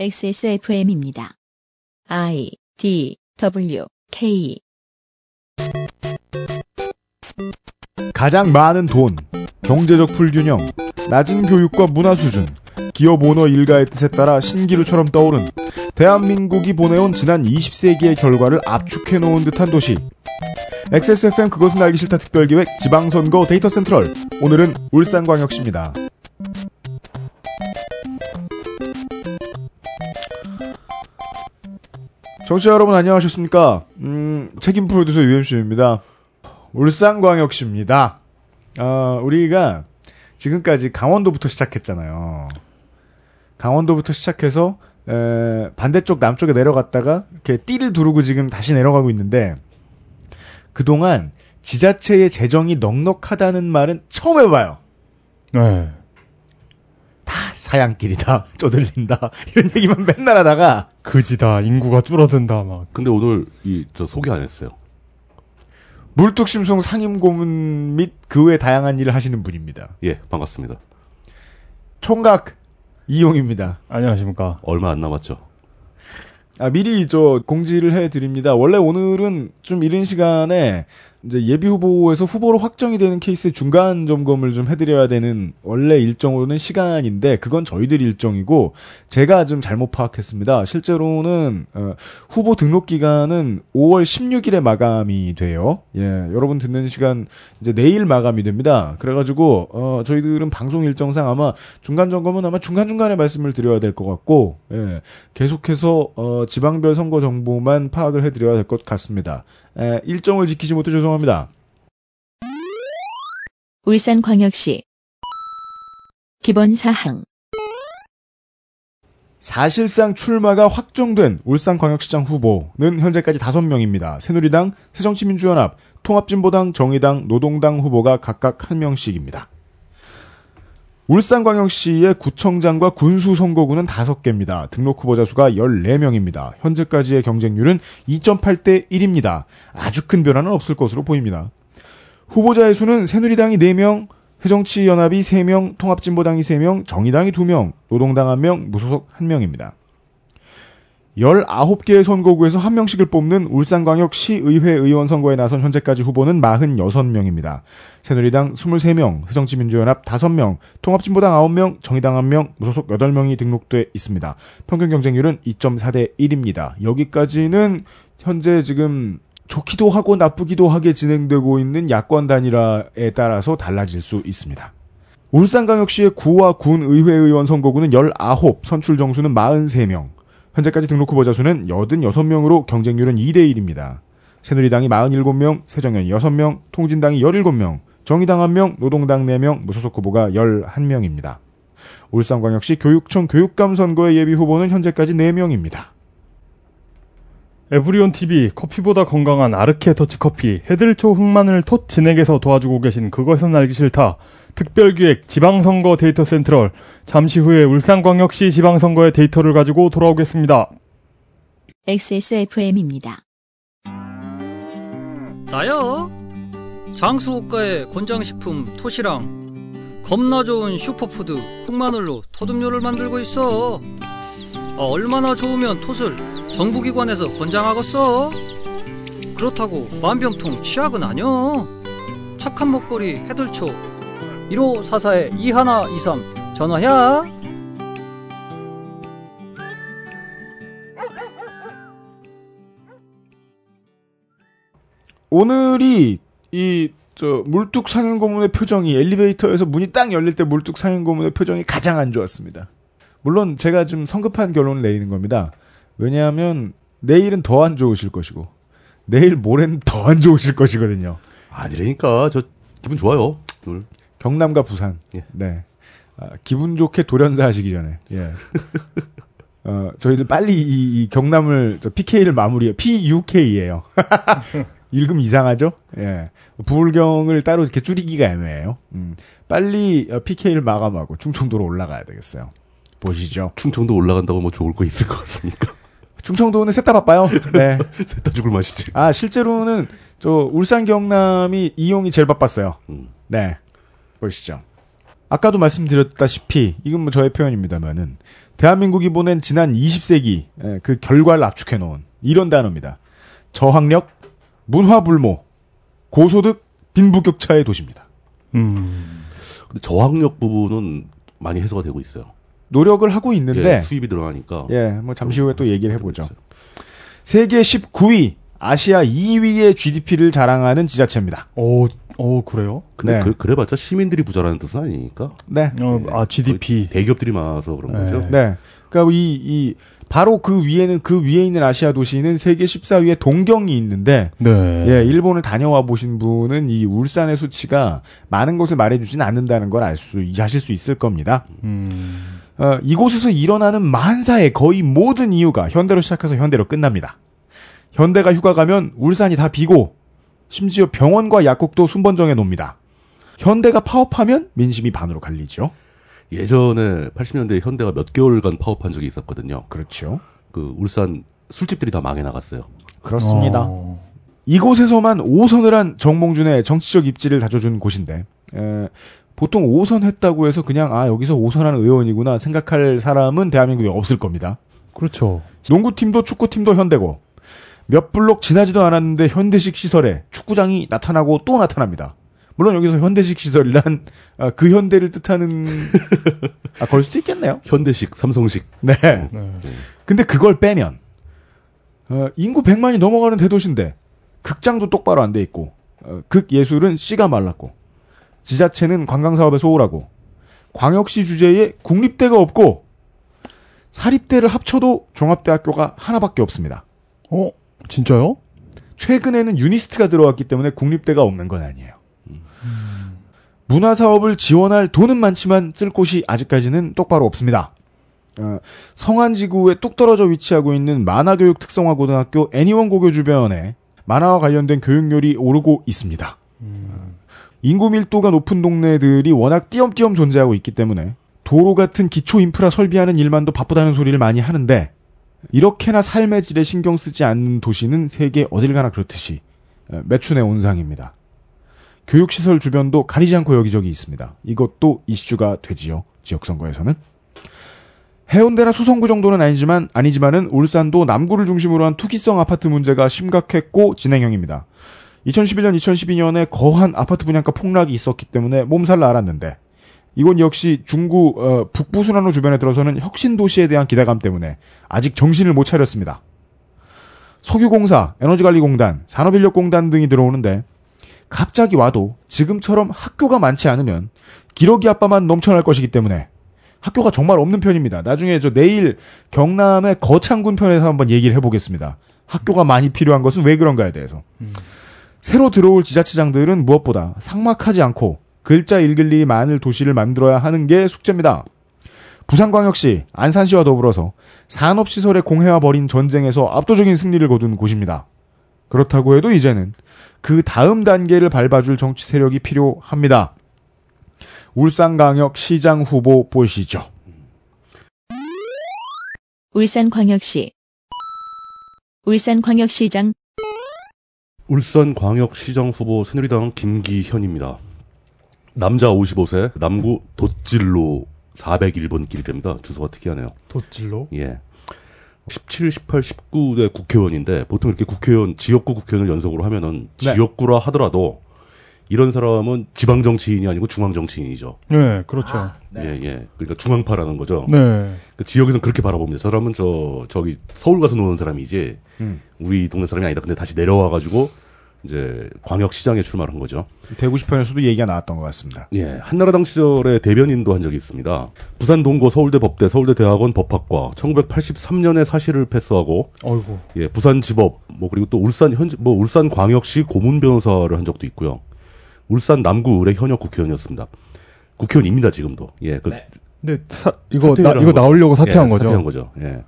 XSFM입니다. I D W K 가장 많은 돈, 경제적 불균형, 낮은 교육과 문화 수준, 기업 오너 일가의 뜻에 따라 신기루처럼 떠오른 대한민국이 보내온 지난 20세기의 결과를 압축해 놓은 듯한 도시. XSFM 그것은 알기 싫다 특별기획 지방선거 데이터 센트럴. 오늘은 울산광역시입니다. 정치자 여러분 안녕하셨습니까? 음, 책임 프로듀서 UMC입니다. 울산광역시입니다. 어, 우리가 지금까지 강원도부터 시작했잖아요. 강원도부터 시작해서 에, 반대쪽 남쪽에 내려갔다가 이렇게 띠를 두르고 지금 다시 내려가고 있는데 그동안 지자체의 재정이 넉넉하다는 말은 처음 해봐요. 네. 다 사양길이다, 쪼들린다 이런 얘기만 맨날 하다가 그지다. 인구가 줄어든다. 막. 근데 오늘 이 저 소개 안 했어요. 물뚝심송 상임고문 및 그 외 다양한 일을 하시는 분입니다. 예, 반갑습니다. 총각 이용입니다. 안녕하십니까. 얼마 안 남았죠. 아, 미리 저 공지를 해드립니다. 원래 오늘은 좀 이른 시간에 이제 예비 후보에서 후보로 확정이 되는 케이스의 중간 점검을 좀 해드려야 되는 원래 일정으로는 시간인데 그건 저희들 일정이고 제가 좀 잘못 파악했습니다. 실제로는 어, 후보 등록 기간은 5월 16일에 마감이 돼요. 예, 여러분 듣는 시간 이제 내일 마감이 됩니다. 그래가지고 어, 저희들은 방송 일정상 아마 중간 점검은 아마 중간 중간에 말씀을 드려야 될 것 같고 예, 계속해서 어, 지방별 선거 정보만 파악을 해드려야 될 것 같습니다. 에, 일정을 지키지 못해 죄송합니다. 울산광역시 기본 사항 사실상 출마가 확정된 울산광역시장 후보는 현재까지 5명입니다. 새누리당, 새정치민주연합, 통합진보당, 정의당, 노동당 후보가 각각 1명씩입니다. 울산광역시의 구청장과 군수 선거구는 5개입니다. 등록 후보자 수가 14명입니다. 현재까지의 경쟁률은 2.8대 1입니다. 아주 큰 변화는 없을 것으로 보입니다. 후보자의 수는 새누리당이 4명, 새정치연합이 3명, 통합진보당이 3명, 정의당이 2명, 노동당 1명, 무소속 1명입니다. 19개의 선거구에서 한 명씩을 뽑는 울산광역 시의회 의원 선거에 나선 현재까지 후보는 46명입니다. 새누리당 23명, 새정치민주연합 5명, 통합진보당 9명, 정의당 1명, 무소속 8명이 등록돼 있습니다. 평균 경쟁률은 2.4대 1입니다. 여기까지는 현재 지금 좋기도 하고 나쁘기도 하게 진행되고 있는 야권 단일화에 따라서 달라질 수 있습니다. 울산광역시의 구와 군 의회 의원 선거구는 19, 선출 정수는 43명, 현재까지 등록 후보자 수는 86명으로 경쟁률은 2대1입니다. 새누리당이 47명, 새정연이 6명, 통진당이 17명, 정의당 1명, 노동당 4명, 무소속 후보가 11명입니다. 울산광역시 교육청 교육감 선거의 예비 후보는 현재까지 4명입니다. 에브리온 TV 커피보다 건강한 아르케 더치 커피 해들초 흑마늘 톳 진액에서 도와주고 계신 그것은 알기 싫다. 특별기획 지방선거 데이터 센트럴 잠시 후에 울산광역시 지방선거의 데이터를 가지고 돌아오겠습니다. XSFM입니다. 나요? 장수호가의 권장식품 톳이랑 겁나 좋은 슈퍼푸드 흑마늘로 톳 음료를 만들고 있어. 아, 얼마나 좋으면 톳을 정부기관에서 권장하겠어? 그렇다고 만병통 치약은 아니여. 착한 먹거리 해들초 1544-2123 전화야. 오늘이 이 저 물뚝 상인 고문의 표정이 엘리베이터에서 문이 딱 열릴 때 물뚝 상인 고문의 표정이 가장 안 좋았습니다. 물론 제가 좀 성급한 결론을 내리는 겁니다. 왜냐하면 내일은 더 안 좋으실 것이고 내일 모레는 더 안 좋으실 것이거든요. 아니라니까 저 기분 좋아요. 오늘. 경남과 부산. 예. 네. 아, 기분 좋게 돌연사 하시기 전에. 예. 어, 저희들 빨리 이, 이 경남을 저 PK를 마무리해. PUK예요. 읽음 이상하죠? 예. 부울경을 따로 이렇게 줄이기가 애매해요. 음. 빨리 어, PK를 마감하고 충청도로 올라가야 되겠어요. 보시죠. 충청도 올라간다고 뭐 좋을 거 있을 것 같습니까? 충청도는 셋 다 바빠요. 네. 셋 다 죽을 맛이지. 아, 실제로는 저 울산 경남이 이용이 제일 바빴어요. 음. 네. 보시죠. 아까도 말씀드렸다시피 이건 뭐 저의 표현입니다만은 대한민국이 보낸 지난 20세기 예, 그 결과를 압축해 놓은 이런 단어입니다. 저학력, 문화불모, 고소득, 빈부격차의 도시입니다. 음. 근데 저학력 부분은 많이 해소가 되고 있어요. 노력을 하고 있는데 예, 수입이 늘어나니까. 예, 뭐 잠시 후에 또 얘기를 해보죠. 세계 19위, 아시아 2위의 GDP를 자랑하는 지자체입니다. 오, 오 그래요? 근데 네. 그, 그래봤자 시민들이 부자라는 뜻은 아니니까. 네, 어, 아 GDP. 대기업들이 많아서 그런 네. 거죠. 네. 그러니까 이, 이 바로 그 위에는 그 위에 있는 아시아 도시는 세계 14위에 동경이 있는데 네. 예, 일본을 다녀와 보신 분은 이 울산의 수치가 많은 것을 말해 주진 않는다는 걸 알 수, 아실 수 있을 겁니다. 음. 어, 이곳에서 일어나는 만사의 거의 모든 이유가 현대로 시작해서 현대로 끝납니다. 현대가 휴가 가면 울산이 다 비고 심지어 병원과 약국도 순번정해 놓습니다. 현대가 파업하면 민심이 반으로 갈리죠. 예전에 80년대 현대가 몇 개월간 파업한 적이 있었거든요. 그렇죠. 그 울산 술집들이 다 망해 나갔어요. 그렇습니다. 어. 이곳에서만 5선을 한 정몽준의 정치적 입지를 다져준 곳인데 에, 보통 5선 했다고 해서 그냥 아 여기서 5선하는 의원이구나 생각할 사람은 대한민국에 없을 겁니다. 그렇죠. 농구팀도 축구팀도 현대고 몇 블록 지나지도 않았는데 현대식 시설에 축구장이 나타나고 또 나타납니다. 물론 여기서 현대식 시설이란 아, 그 현대를 뜻하는 아, 걸 수도 있겠네요. 현대식, 삼성식. 네. 네. 근데 그걸 빼면 어, 인구 100만이 넘어가는 대도시인데 극장도 똑바로 안 돼 있고 어, 극 예술은 씨가 말랐고 지자체는 관광 사업에 소홀하고 광역시 주제에 국립대가 없고 사립대를 합쳐도 종합대학교가 하나밖에 없습니다. 어 진짜요? 최근에는 유니스트가 들어왔기 때문에 국립대가 없는 건 아니에요. 문화 사업을 지원할 돈은 많지만 쓸 곳이 아직까지는 똑바로 없습니다. 어, 성안지구에 뚝 떨어져 위치하고 있는 만화교육 특성화 고등학교 애니원 고교 주변에 만화와 관련된 교육열이 오르고 있습니다. 어, 인구 밀도가 높은 동네들이 워낙 띄엄띄엄 존재하고 있기 때문에 도로 같은 기초 인프라 설비하는 일만도 바쁘다는 소리를 많이 하는데 이렇게나 삶의 질에 신경 쓰지 않는 도시는 세계 어딜 가나 그렇듯이 어, 매춘의 온상입니다. 교육시설 주변도 가리지 않고 여기저기 있습니다. 이것도 이슈가 되지요. 지역선거에서는. 해운대나 수성구 정도는 아니지만, 아니지만은 울산도 남구를 중심으로 한 투기성 아파트 문제가 심각했고 진행형입니다. 2011년, 2012년에 거한 아파트 분양가 폭락이 있었기 때문에 몸살을 앓았는데, 이건 역시 중구 어, 북부 순환로 주변에 들어서는 혁신 도시에 대한 기대감 때문에 아직 정신을 못 차렸습니다. 석유공사, 에너지관리공단, 산업인력공단 등이 들어오는데 갑자기 와도 지금처럼 학교가 많지 않으면 기러기 아빠만 넘쳐날 것이기 때문에 학교가 정말 없는 편입니다. 나중에 저 내일 경남의 거창군 편에서 한번 얘기를 해보겠습니다. 학교가 많이 필요한 것은 왜 그런가에 대해서. 새로 들어올 지자체장들은 무엇보다 상막하지 않고 글자 읽을 일이 많을 도시를 만들어야 하는 게 숙제입니다. 부산광역시, 안산시와 더불어서 산업시설의 공해와 벌인 전쟁에서 압도적인 승리를 거둔 곳입니다. 그렇다고 해도 이제는 그 다음 단계를 밟아줄 정치 세력이 필요합니다. 울산광역 시장 후보 보시죠. 울산광역시 울산광역시장 울산광역시장 후보 새누리당 김기현입니다. 남자 55세, 남구 돛질로 401번 길입니다. 주소가 특이하네요. 돛질로. 예. 17, 18, 19대 국회의원인데 보통 이렇게 국회의원, 지역구 국회의원을 연속으로 하면은 네. 지역구라 하더라도 이런 사람은 지방 정치인이 아니고 중앙 정치인이죠. 네, 그렇죠. 예, 예. 그러니까 중앙파라는 거죠. 네. 그 지역에서는 그렇게 바라봅니다. 저 사람은 저 저기 서울 가서 노는 사람이지 음. 우리 동네 사람이 아니다. 근데 다시 내려와 가지고 이제 광역시장에 출마를 한 거죠. 대구 시편에서도 얘기가 나왔던 것 같습니다. 예, 한나라당 시절에 대변인도 한 적이 있습니다. 부산 동고 서울대 법대 서울대 대학원 법학과 1983년에 사실을 패스하고 어이구. 예, 부산 지법 뭐 그리고 또 울산 현 뭐 울산 광역시 고문 변호사를 한 적도 있고요. 울산 남구 의뢰 현역 국회의원이었습니다. 국회의원입니다 지금도. 예, 그 근데 사, 이거 나, 한 이거 거죠. 나오려고 사퇴한 예, 거죠. 사퇴한 거죠. 예.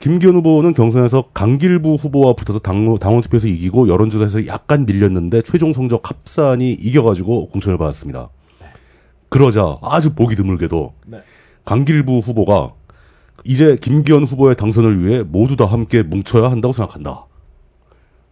김기현 후보는 경선에서 강길부 후보와 붙어서 당, 당원 투표에서 이기고 여론조사에서 약간 밀렸는데 최종 성적 합산이 이겨가지고 공천을 받았습니다. 그러자 아주 보기 드물게도 강길부 후보가 이제 김기현 후보의 당선을 위해 모두 다 함께 뭉쳐야 한다고 생각한다.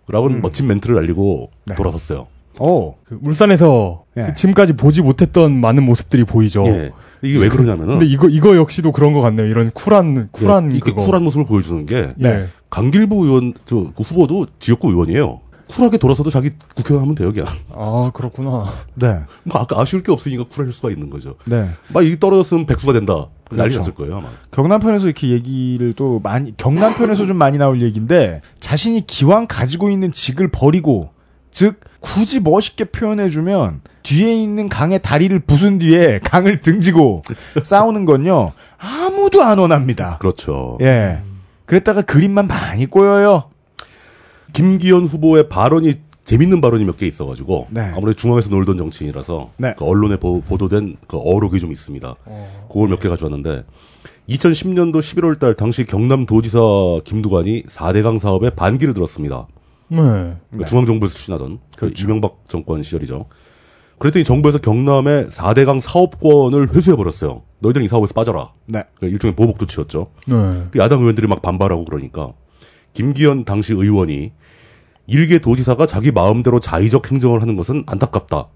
라고 는 멋진 멘트를 날리고 네. 돌아섰어요. 오. 그 울산에서 예. 그 지금까지 보지 못했던 많은 모습들이 보이죠. 예. 이게 왜 그러냐면은 근데 이거 이거 역시도 그런 것 같네요. 이런 쿨한 쿨한 예, 이렇게 그거. 쿨한 모습을 보여주는 게 네. 강길부 의원 저 그 후보도 지역구 의원이에요. 쿨하게 돌아서도 자기 국회의원 하면 돼요, 그냥. 아 그렇구나. 네. 뭐 아까 아쉬울 게 없으니까 쿨할 수가 있는 거죠. 네. 막 이게 떨어졌으면 백수가 된다. 난리 그렇죠. 났을 거예요, 아마. 경남편에서 이렇게 얘기를 또 많이 경남편에서 좀 많이 나올 얘기인데 자신이 기왕 가지고 있는 직을 버리고 즉 굳이 멋있게 표현해주면 뒤에 있는 강의 다리를 부순 뒤에 강을 등지고 싸우는 건요 아무도 안 원합니다. 그렇죠. 예. 그랬다가 그림만 많이 꼬여요. 김기현 후보의 발언이 재밌는 발언이 몇 개 있어가지고 네. 아무래도 중앙에서 놀던 정치인이라서 네. 그 언론에 보, 도된그 어록이 좀 있습니다. 그걸 몇 개 가져왔는데 2010년도 11월 달 당시 경남도지사 김두관이 4대강 사업에 반기를 들었습니다. 네. 그러니까 중앙정부에서 추진하던 그 이명박 정권 시절이죠. 그랬더니 정부에서 경남의 4대강 사업권을 회수해버렸어요. 너희들은 이 사업에서 빠져라. 네. 그 일종의 보복 조치였죠. 네. 그 야당 의원들이 막 반발하고 그러니까 김기현 당시 의원이 일개 도지사가 자기 마음대로 자의적 행정을 하는 것은 안타깝다.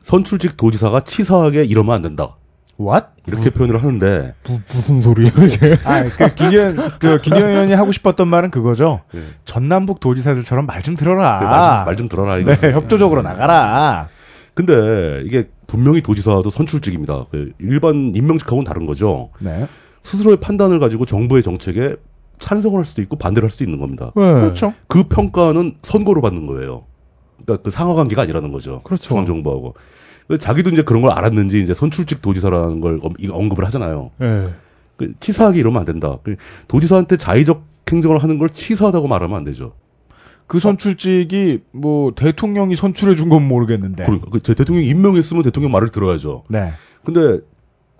선출직 도지사가 치사하게 이러면 안 된다. What? 이렇게 표현을 하는데 무, 무슨 소리예요 이게? 아, 그 김기현 그 김기현 의원이 하고 싶었던 말은 그거죠. 네. 전남북 도지사들처럼 말 좀 들어라. 말좀 들어라 이거. 네, 협조적으로 나가라. 근데 이게 분명히 도지사도 선출직입니다. 그 일반 임명직하고는 다른 거죠. 네. 스스로의 판단을 가지고 정부의 정책에 찬성을 할 수도 있고 반대를 할 수도 있는 겁니다. 네. 그렇죠. 그 평가는 선거로 받는 거예요. 그러니까 그 상하 관계가 아니라는 거죠. 그렇죠. 중앙정부하고. 자기도 이제 그런 걸 알았는지 이제 선출직 도지사라는 걸 언급을 하잖아요. 네. 그 치사하게 이러면 안 된다. 그 도지사한테 자의적 행정을 하는 걸 치사하다고 말하면 안 되죠. 그 선출직이 뭐 대통령이 선출해 준 건 모르겠는데. 그러니까 그제 대통령이 임명했으면 대통령 말을 들어야죠. 네. 근데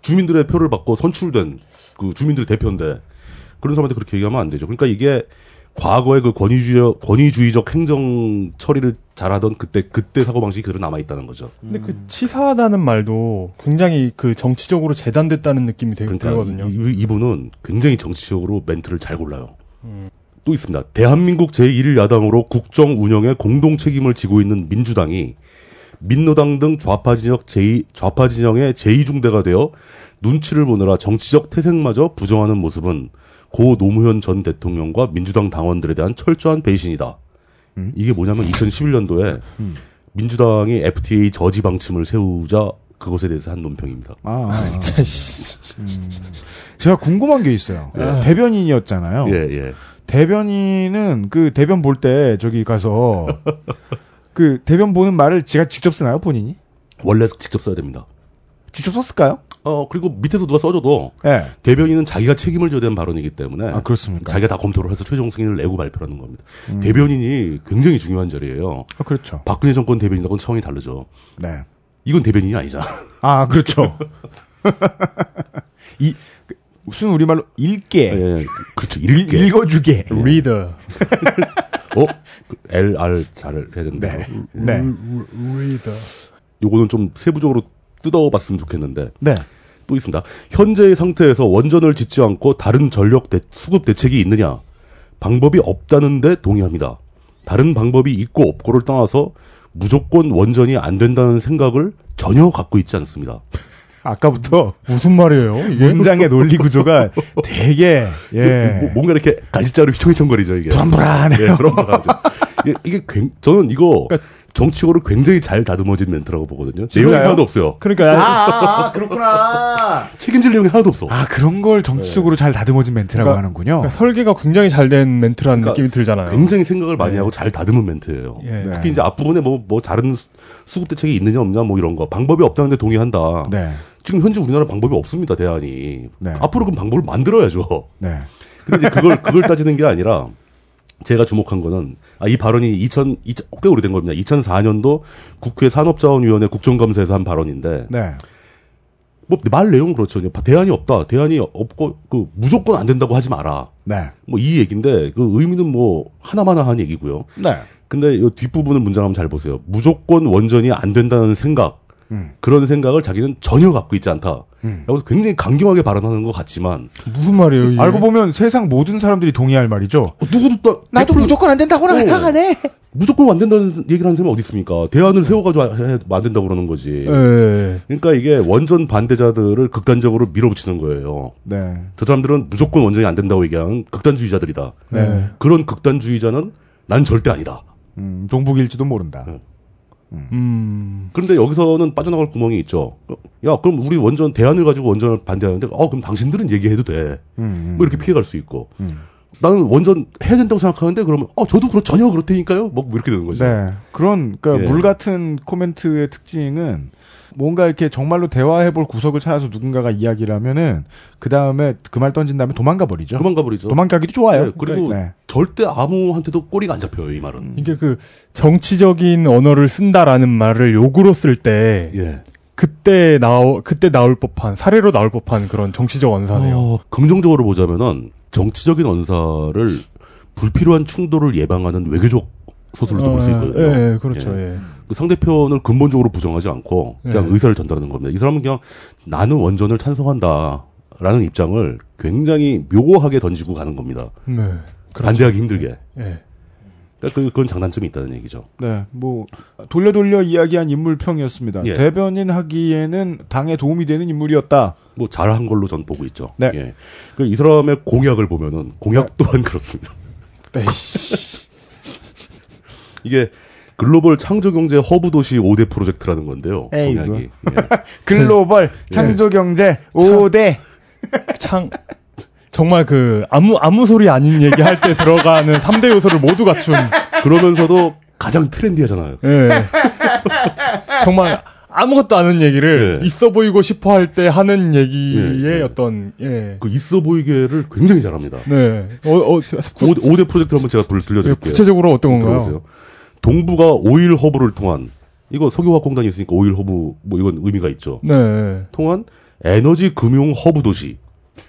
주민들의 표를 받고 선출된 그 주민들의 대표인데 그런 사람한테 그렇게 얘기하면 안 되죠. 그러니까 이게 과거의 그 권위주의 권위주의적 행정 처리를 잘하던 그때 그때 사고 방식이 그대로 남아 있다는 거죠. 근데 그 치사하다는 말도 굉장히 그 정치적으로 재단됐다는 느낌이 되게 그러니까 들거든요. 이, 이 분은 굉장히 정치적으로 멘트를 잘 골라요. 또 있습니다. 대한민국 제1야당으로 국정 운영에 공동 책임을 지고 있는 민주당이 민노당 등 좌파 진영 제2, 좌파 진영의 제2중대가 되어 눈치를 보느라 정치적 태생마저 부정하는 모습은 고 노무현 전 대통령과 민주당 당원들에 대한 철저한 배신이다. 이게 뭐냐면 2011년도에 민주당이 FTA 저지 방침을 세우자 그것에 대해서 한 논평입니다. 아, 아, 아. 진짜 씨. 제가 궁금한 게 있어요. 대변인이었잖아요. 예, 예. 대변인은 그 대변 볼 때 저기 가서 그 대변 보는 말을 지가 직접 쓰나요, 본인이? 원래 직접 써야 됩니다. 직접 썼을까요? 어, 그리고 밑에서 누가 써줘도 예. 대변인은 자기가 책임을 져야 되는 발언이기 때문에 아, 그렇습니까? 자기가 다 검토를 해서 최종 승인을 내고 발표하는 겁니다. 대변인이 굉장히 중요한 자리예요. 아, 그렇죠. 박근혜 정권 대변인하고는 차원이 다르죠. 네. 이건 대변인이 아니잖아. 아, 그렇죠. 이 그, 무슨 우리말로 읽게, 예, 그렇죠. 읽, 읽게. 읽어주게. 리더. 어? 그 L, R 잘 해야 된다. 네. 네. 리더. 요거는 좀 세부적으로 뜯어봤으면 좋겠는데 네. 또 있습니다. 현재의 상태에서 원전을 짓지 않고 다른 전력 대, 수급 대책이 있느냐? 방법이 없다는데 동의합니다. 다른 방법이 있고 없고를 떠나서 무조건 원전이 안 된다는 생각을 전혀 갖고 있지 않습니다. 아까부터 무슨 말이에요? 이게? 문장의 논리 구조가 되게 예 뭐- 뭔가 이렇게 가지자로 휘청휘청거리죠 이게. 불안불안해요. 예, 그런 거죠. 이게, 이게 굉- 저는 이거 그러니까- 정치적으로 굉장히 잘 다듬어진 멘트라고 보거든요. 내용이 진짜요? 하나도 없어요. 그러니까 아, 아, 아, 그렇구나. 책임질 내용이 하나도 없어. 아 그런 걸 정치적으로 잘 다듬어진 멘트라고 그러니까- 하는군요. 그러니까 설계가 굉장히 잘 된 멘트라는 그러니까 느낌이 들잖아요. 굉장히 생각을 많이 네. 하고 잘 다듬은 멘트예요. 예. 네. 특히 이제 앞부분에 뭐, 뭐 다른 수- 수급 대책이 있느냐 없냐 뭐 이런 거. 방법이 없다는데 동의한다. 네, 지금 현재 우리나라 방법이 없습니다, 대안이. 네. 앞으로 그 방법을 만들어야죠. 네, 근데 이제 그걸, 그걸 따지는 게 아니라 제가 주목한 거는 아, 이 발언이 2000, 2000, 꽤 오래된 겁니다. 2004년도 국회 산업자원위원회 국정감사에서 한 발언인데 네, 뭐말 내용은 그렇죠. 대안이 없다. 대안이 없고 그 무조건 안 된다고 하지 마라. 네, 뭐 이 얘기인데 그 의미는 뭐 하나마나 한 얘기고요. 네. 근데 이 뒷부분을 문장 한번 잘 보세요. 무조건 원전이 안 된다는 생각. 음. 그런 생각을 자기는 전혀 갖고 있지 않다. 음. 라고 굉장히 강경하게 발언하는 것 같지만 무슨 말이에요? 이게? 알고 보면 세상 모든 사람들이 동의할 말이죠. 어, 누구도 또 나도 대표를- 무조건 안 된다고는 어. 생각하네. 무조건 안 된다는 얘기를 하는 사람이 어디 있습니까? 대안을 세워가지고 해- 안 된다고 그러는 거지. 예. 그러니까 이게 원전 반대자들을 극단적으로 밀어붙이는 거예요. 네. 저 사람들은 무조건 원전이 안 된다고 얘기하는 극단주의자들이다. 네. 그런 극단주의자는 난 절대 아니다. 음, 동북일지도 모른다. 네. 음. 그런데 여기서는 빠져나갈 구멍이 있죠. 야, 그럼 우리 원전 대안을 가지고 원전을 반대하는데, 어, 그럼 당신들은 얘기해도 돼. 음, 뭐 이렇게 피해갈 수 있고. 음. 나는 원전 해야 된다고 생각하는데, 그러면, 어, 저도 그렇, 전혀 그렇다니까요? 뭐 이렇게 되는 거죠. 네. 그런, 그니까, 예. 물 같은 코멘트의 특징은, 뭔가 이렇게 정말로 대화해볼 구석을 찾아서 누군가가 이야기를 하면은, 그 다음에 그 말 던진 다음에 도망가 버리죠. 그만 가버리죠. 도망가기도 좋아요. 네, 그리고 네. 절대 아무한테도 꼬리가 안 잡혀요, 이 말은. 이게 그 정치적인 언어를 쓴다라는 말을 욕으로 쓸때 예. 그때 나오 그때 나올 법한 사례로 나올 법한 그런 정치적 언사네요. 어, 긍정적으로 보자면은, 정치적인 언사를 불필요한 충돌을 예방하는 외교적 소설로 볼수 있거든요. 예, 예, 그렇죠. 예. 예. 그 상대편을 근본적으로 부정하지 않고 그냥 네. 의사를 전달하는 겁니다. 이 사람은 그냥 나는 원전을 찬성한다라는 입장을 굉장히 묘하게 던지고 가는 겁니다. 네. 그렇죠. 반대하기 힘들게. 예. 그러니까 그, 그건 장단점이 있다는 얘기죠. 네, 뭐 돌려 돌려 이야기한 인물평이었습니다. 예. 대변인 하기에는 당에 도움이 되는 인물이었다. 뭐 잘한 걸로 전 보고 있죠. 네. 예. 그이 사람의 공약을 보면은 공약 또한 그렇습니다. 네. 씨. 이게 글로벌 창조경제 허브 도시 5대 프로젝트라는 건데요. 공약이. 예. 글로벌 창조경제 5대 창 정말 그 아무 아무 소리 아닌 얘기 할 때 들어가는 3대 요소를 모두 갖춘 그러면서도 가장 트렌디하잖아요. 예. 정말 아무것도 아닌 얘기를 예. 있어 보이고 싶어 할 때 하는 얘기의 예, 예. 어떤 예. 그 있어 보이게를 굉장히 잘합니다. 네. 어, 어, 구, 5, 대 프로젝트 한번 제가 불- 예, 들려드릴게요. 구체적으로 어떤 건가요? 들어보세요. 동북아 오일 허브를 통한 이거 석유화공단이 있으니까 오일 허브 뭐 이건 의미가 있죠. 네. 통한 에너지 금융 허브 도시.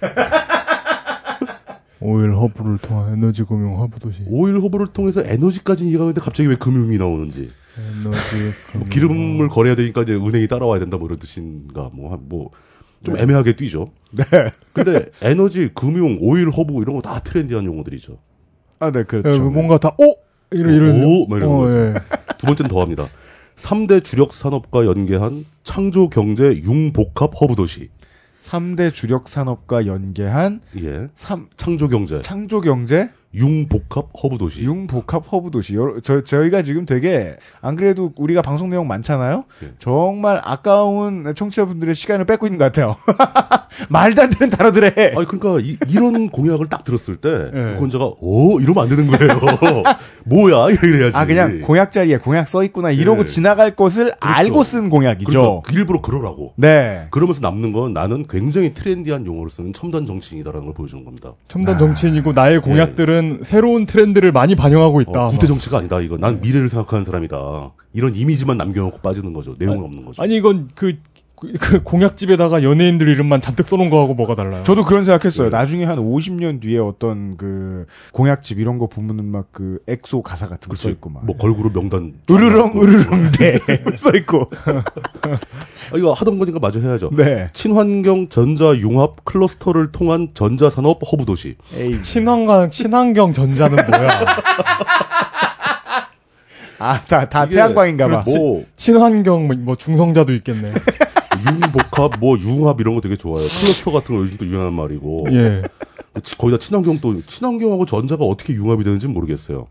오일 허브를 통한 에너지 금융 허브 도시. 오일 허브를 통해서 에너지까지 이해가는데 갑자기 왜 금융이 나오는지. 에너지 뭐 금융 기름을 거래해야 되니까 이제 은행이 따라와야 된다 뭐 이런 뜻인가 뭐좀 애매하게 뛰죠. 네. 근데 에너지, 금융, 오일 허브 이런 거 다 트렌디한 용어들이죠. 아, 네, 예, 그렇죠. 뭔가 다 오! 이런 이런 오, 막 이런 어, 거죠. 예. 두 번째는 더합니다. 3대 주력 산업과 연계한 창조 경제 융복합 허브 도시. 3대 주력 산업과 연계한 예. 3 창조 경제 창조 경제 융복합 허브 도시. 융복합 허브 도시. 저 저희가 지금 되게 안 그래도 우리가 방송 내용 많잖아요. 예. 정말 아까운 청취자분들의 시간을 뺏고 있는 것 같아요. 말도 안 되는 단어들에. 아니 그러니까 이, 런 공약을 딱 들었을 때 예. 유권자가 오 이러면 안 되는 거예요. 뭐야 이래야지. 아 그냥 공약 자리에 공약 써 있구나 이러고 예. 지나갈 것을 알고 쓴 공약이죠. 그러니까 일부러 그러라고. 네. 그러면서 남는 건 나는 굉장히 트렌디한 용어를 쓰는 첨단 정치인이다라는 걸 보여주는 겁니다. 첨단 정치인이고 나의 공약들은 새로운 트렌드를 많이 반영하고 있다. 어, 구태 정치가 아니다. 이거 난 미래를 생각하는 사람이다. 이런 이미지만 남겨놓고 빠지는 거죠. 내용은 없는 거죠. 아니 이건 그, 그, 그 공약집에다가 연예인들 이름만 잔뜩 써놓은 거하고 뭐가 달라요? 저도 그런 생각했어요. 네. 나중에 한 50년 뒤에 어떤 그 공약집 이런 거 보면은 막 그 엑소 가사 같은 거 써 있고 막. 뭐 걸그룹 명단. 으르렁 쫙 으르렁 대써 있고. 아, 이거 하던 거니까 마저 해야죠. 네. 친환경 전지 융합 클러스터를 통한 전지산업 허브 도시. 에이. 친환경 친환경 전지는 뭐야? 아, 다, 다 태양광인가 봐. 뭐 친환경 뭐, 뭐 중성자도 있겠네. 융복합, 뭐 융합 이런 거 되게 좋아요. 클러스터 같은 거 요즘 또 유행하는 말이고. 예. 치- 거기다 친환경 또 친환경하고 전자가 어떻게 융합이 되는지 는 모르겠어요.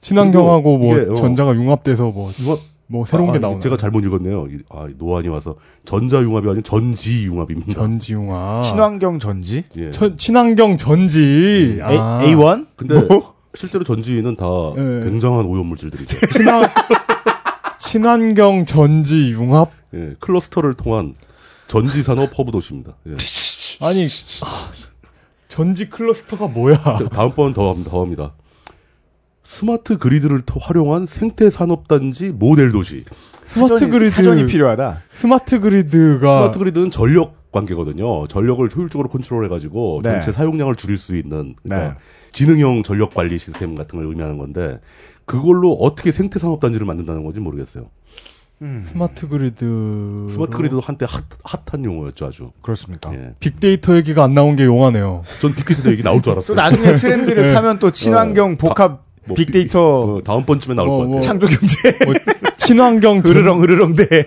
친환경하고 뭐 이게, 어. 전자가 융합돼서 뭐, 융합 뭐 새로운 아, 게 아, 나오나. 제가 잘못 읽었네요. 이- 아, 노안이 와서 전자 융합이 아닌 전지 융합입니다. 전지융합. 친환경 전지. 예. 천- 친환경 전지. A, 아. A1? 근데 뭐? 실제로 전지는 다 예. 굉장한 오염물질들이죠. 친환 친환경 전지 융합? 예, 클러스터를 통한 전지 산업 허브 도시입니다. 예. 아니 아, 전지 클러스터가 뭐야? 자, 다음번 더, 합니다. 더 합니다. 스마트 그리드를 터- 활용한 생태 산업 단지 모델 도시. 스마트 사전이, 그리드 사전이 필요하다. 스마트 그리드가 스마트 그리드는 전력 관계거든요. 전력을 효율적으로 컨트롤해 가지고 네. 전체 사용량을 줄일 수 있는 그러니까 네. 지능형 전력 관리 시스템 같은 걸 의미하는 건데 그걸로 어떻게 생태 산업 단지를 만든다는 건지 모르겠어요. 스마트 그리드 스마트 그리드도 한때 핫, 핫한 용어였죠, 아주. 그렇습니까? 예. 빅데이터 얘기가 안 나온 게 용하네요. 전 빅데이터 얘기 나올 줄또 알았어요. 나중에 트렌드를 네. 타면 또 친환경 복합 뭐 빅데이터 어, 다음 번쯤에 나올 뭐, 것 같아요. 뭐. 창조 경제 친환경 전- 으르렁 으르렁대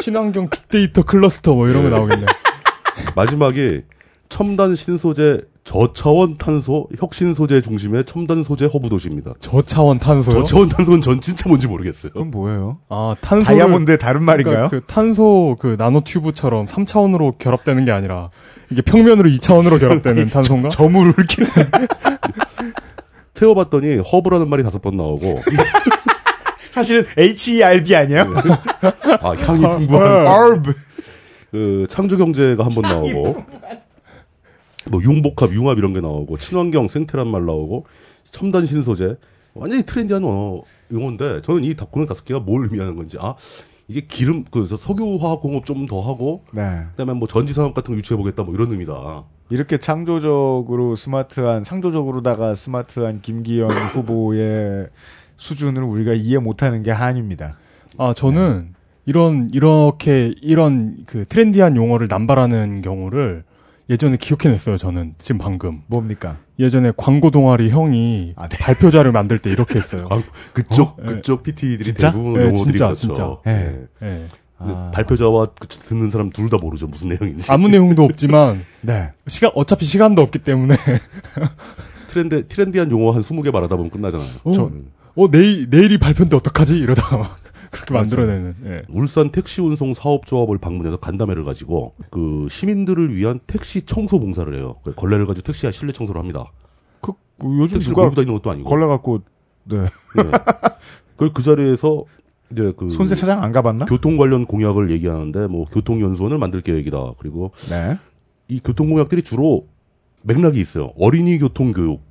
친환경 빅데이터 클러스터 뭐 이런 거 나오겠네. 마지막에 첨단 신소재 저차원 탄소 혁신 소재 중심의 첨단 소재 허브 도시입니다. 저차원 탄소요? 저차원 탄소는 전 진짜 뭔지 모르겠어요. 그건 뭐예요? 아, 탄소 다이아몬드 다른 말인가요? 그러니까 그 탄소 그 나노 튜브처럼 3차원으로 결합되는 게 아니라 이게 평면으로 2차원으로 결합되는 탄소인가? 점으로 이렇게 세어 봤더니 허브라는 말이 다섯 번 나오고 사실은 HERB 아니에요? 아 향이 풍부한 herb 그 창조 경제가 한 번 나오고 뭐 융복합, 융합 이런 게 나오고 친환경, 생태란 말 나오고 첨단 신소재 완전히 트렌디한 어, 용어인데 저는 이 덕분에 다섯 개가 뭘 의미하는 건지 아 이게 기름 그 석유화학 공업 좀 더 하고 네. 그다음에 뭐 전지 산업 같은 거 유치해 보겠다 뭐 이런 의미다. 이렇게 창조적으로 스마트한 창조적으로다가 스마트한 김기현 후보의 수준을 우리가 이해 못하는 게 한입니다. 아, 저는 이런 이렇게 이런 그 트렌디한 용어를 남발하는 경우를 예전에 기억해냈어요. 저는 지금 방금 뭡니까? 예전에 광고 동아리 형이 아, 네. 발표 자료 만들 때 이렇게 했어요. 아, 그쪽 어? 그쪽 PT들이 진짜? 대부분 네, 용어들이 진짜, 그렇죠. 진짜. 네. 네. 예. 근데 아. 발표자와 그 듣는 사람 둘 다 모르죠 무슨 내용인지. 아무 내용도 없지만 네. 시간 어차피 시간도 없기 때문에 트렌드 트렌디한 용어 한 20개 말하다 보면 끝나잖아요. 어. 저- 어 내일 내일이 발표인데 어떡하지 이러다가 막 그렇게 만들어내는. 예. 울산 택시 운송 사업조합을 방문해서 간담회를 가지고 그 시민들을 위한 택시 청소 봉사를 해요. 그 걸레를 가지고 택시와 실내 청소를 합니다. 그, 뭐 요즘 누가 몰고 다니는 것도 아니고. 걸레 갖고 네. 네. 그걸 그 자리에서 이제 그 손세 차장 안 가봤나? 교통 관련 공약을 얘기하는데 뭐 교통 연수원을 만들 계획이다. 그리고 네. 이 교통 공약들이 주로 맥락이 있어요. 어린이 교통 교육,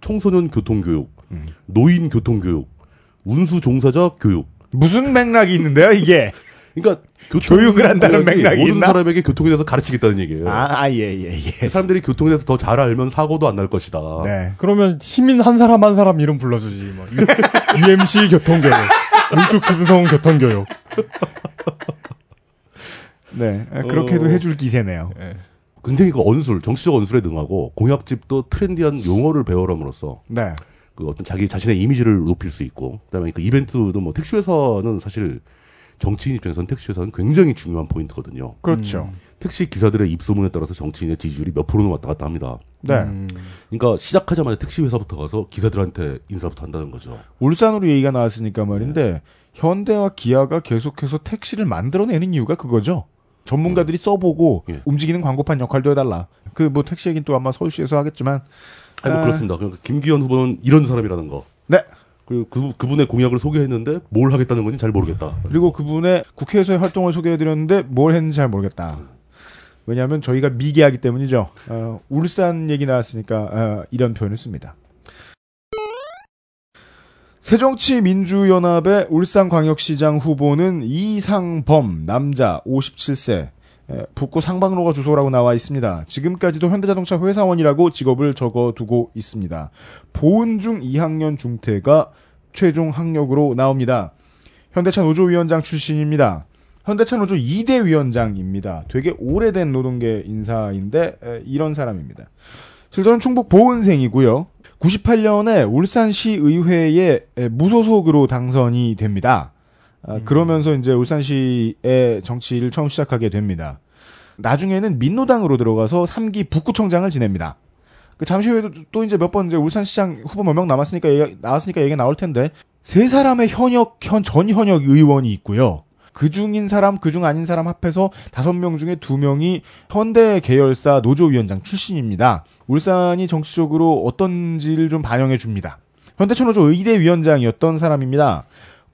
청소년 교통 교육, 음. 노인 교통 교육, 운수 종사자 교육. 무슨 맥락이 있는데요, 이게? 그러니까 교통 교육을 한다는 맥락이 모든 있나? 사람에게 교통에 대해서 가르치겠다는 얘기예요. 아, 아, 예, 예, 예. 사람들이 교통에 대해서 더 잘 알면 사고도 안 날 것이다. 네. 그러면 시민 한 사람 한 사람 이름 불러주지. 뭐 UMC 교통교육, 물뚝 금성 교통교육. 네. 그렇게도 어. 해줄 기세네요. 굉장히 그 언술, 정치적 언술에 능하고 공약집도 트렌디한 용어를 배워람으로써 네. 그 어떤 자기 자신의 이미지를 높일 수 있고 그다음에 그 이벤트도 뭐 택시 회사는 사실 정치인 입장에서는 택시 회사는 굉장히 중요한 포인트거든요. 그렇죠. 택시 기사들의 입소문에 따라서 정치인의 지지율이 몇 프로는 왔다 갔다 합니다. 네. 음. 그러니까 시작하자마자 택시 회사부터 가서 기사들한테 인사부터 한다는 거죠. 울산으로 얘기가 나왔으니까 말인데 현대와 기아가 계속해서 택시를 만들어내는 이유가 그거죠. 전문가들이 써보고 예. 움직이는 광고판 역할도 해달라. 그 뭐 택시 얘기는 또 아마 서울시에서 하겠지만. 아니 뭐 아. 그렇습니다. 그러니까 김기현 후보는 이런 사람이라는 거. 네. 그리고 그, 그분의 공약을 소개했는데 뭘 하겠다는 건지 잘 모르겠다. 그리고 그분의 국회에서의 활동을 소개해드렸는데 뭘 했는지 잘 모르겠다. 왜냐하면 저희가 미개하기 때문이죠. 어, 울산 얘기 나왔으니까 어, 이런 표현을 씁니다. 새정치민주연합의 울산광역시장 후보는 이상범 남자 57세 에, 북구 상방로가 주소라고 나와 있습니다. 지금까지도 현대자동차 회사원이라고 직업을 적어두고 있습니다. 보은 중 2학년 중퇴가 최종 학력으로 나옵니다. 현대차 노조위원장 출신입니다. 현대차 노조 2대 위원장입니다. 되게 오래된 노동계 인사인데 에, 이런 사람입니다. 실제로는 충북 보은생이고요. 98년에 울산시 의회에 에, 무소속으로 당선이 됩니다. 아, 그러면서 이제 울산시의 정치를 처음 시작하게 됩니다. 나중에는 민노당으로 들어가서 3기 북구청장을 지냅니다. 그 잠시 후에도 또 이제 몇 번 이제 울산시장 후보 몇 명 남았으니까 얘기, 나왔으니까 얘기 나올 텐데 세 사람의 현역 현 전 현역 의원이 있고요. 그 중인 사람, 그 중 아닌 사람 합해서 다섯 명 중에 두 명이 현대 계열사 노조위원장 출신입니다. 울산이 정치적으로 어떤지를 좀 반영해 줍니다. 현대차노조 의대 위원장이었던 사람입니다.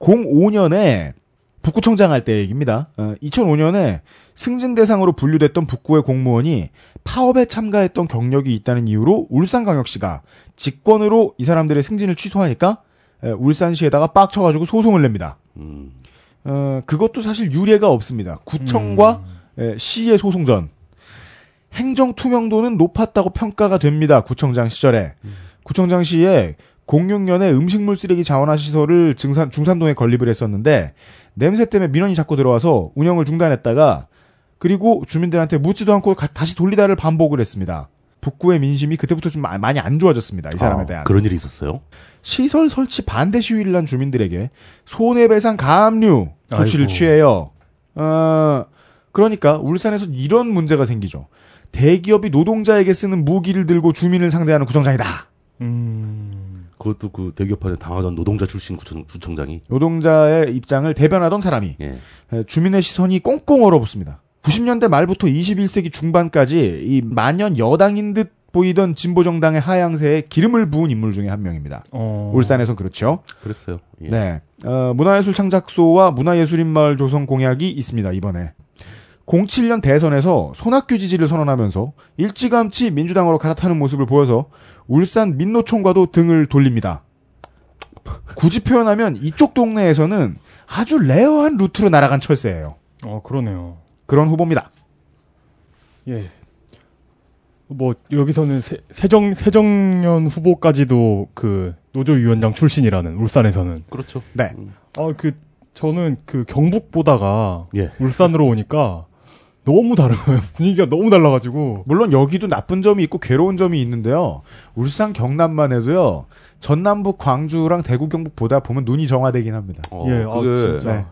05년에 북구청장 할 때 얘기입니다. 어, 2005년에 승진 대상으로 분류됐던 북구의 공무원이 파업에 참가했던 경력이 있다는 이유로 울산광역시가 직권으로 이 사람들의 승진을 취소하니까 에, 울산시에다가 빡쳐가지고 소송을 냅니다. 음. 어, 그것도 사실 유례가 없습니다. 구청과 에, 시의 소송전. 행정 투명도는 높았다고 평가가 됩니다. 구청장 시절에. 구청장 시에 06년에 음식물 쓰레기 자원화 시설을 증산, 중산동에 건립을 했었는데 냄새 때문에 민원이 자꾸 들어와서 운영을 중단했다가 그리고 주민들한테 묻지도 않고 가- 다시 돌리다를 반복을 했습니다. 북구의 민심이 그때부터 좀 마- 많이 안 좋아졌습니다. 이 사람에 아, 대한. 그런 일이 있었어요. 시설 설치 반대 시위를 한 주민들에게 손해배상 가압류 조치를 아이고. 취해요. 어, 그러니까 울산에서 이런 문제가 생기죠. 대기업이 노동자에게 쓰는 무기를 들고 주민을 상대하는 구청장이다. 음. 그것도 그 대기업한테 당하던 노동자 출신 구청, 구청장이 노동자의 입장을 대변하던 사람이 예. 에, 주민의 시선이 꽁꽁 얼어붙습니다. 90년대 말부터 21세기 중반까지 이 만연 여당인 듯 보이던 진보 정당의 하향세에 기름을 부은 인물 중에 한 명입니다. 어. 울산에선 그렇죠. 그랬어요. 예. 네. 어, 문화예술 창작소와 문화예술인 마을 조성 공약이 있습니다, 이번에. 07년 대선에서 손학규 지지를 선언하면서 일찌감치 민주당으로 갈아타는 모습을 보여서 울산 민노총과도 등을 돌립니다. 굳이 표현하면 이쪽 동네에서는 아주 rare한 루트로 날아간 철새예요. 어, 그러네요. 그런 후보입니다. 예. 뭐 여기서는 세, 세정 세정년 후보까지도 그 노조위원장 출신이라는 울산에서는 그렇죠. 네. 아그 저는 그 경북 보다가 예. 울산으로 오니까 너무 다른 거예요 분위기가 너무 달라가지고 물론 여기도 나쁜 점이 있고 괴로운 점이 있는데요. 울산 경남만 해도요. 전남북 광주랑 대구 경북 보다 보면 눈이 정화되긴 합니다. 어, 예, 아 그게 진짜 네.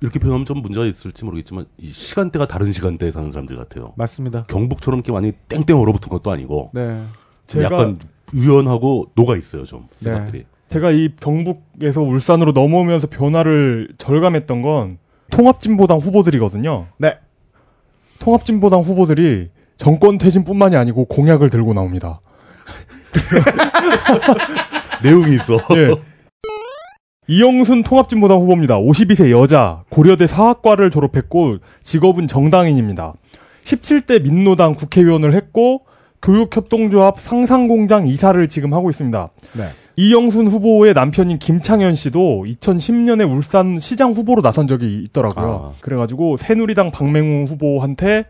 이렇게 표현하면 좀 문제가 있을지 모르겠지만 이 시간대가 다른 시간대에 사는 사람들 같아요. 맞습니다. 경북처럼 이렇게 많이 땡땡 얼어붙은 것도 아니고 네. 좀 제가 약간 유연하고 녹아 있어요 좀 네. 생각들이. 제가 이 경북에서 울산으로 넘어오면서 변화를 절감했던 건 통합진보당 후보들이거든요. 네. 통합진보당 후보들이 정권 퇴진뿐만이 아니고 공약을 들고 나옵니다. 내용이 있어. 예. 이영순 통합진보당 후보입니다. 52세 여자, 고려대 사학과를 졸업했고 직업은 정당인입니다. 17대 민노당 국회의원을 했고 교육협동조합 상상공장 이사를 지금 하고 있습니다. 네. 이영순 후보의 남편인 김창현 씨도 2010년에 울산 시장 후보로 나선 적이 있더라고요. 아. 그래가지고 새누리당 박맹우 후보한테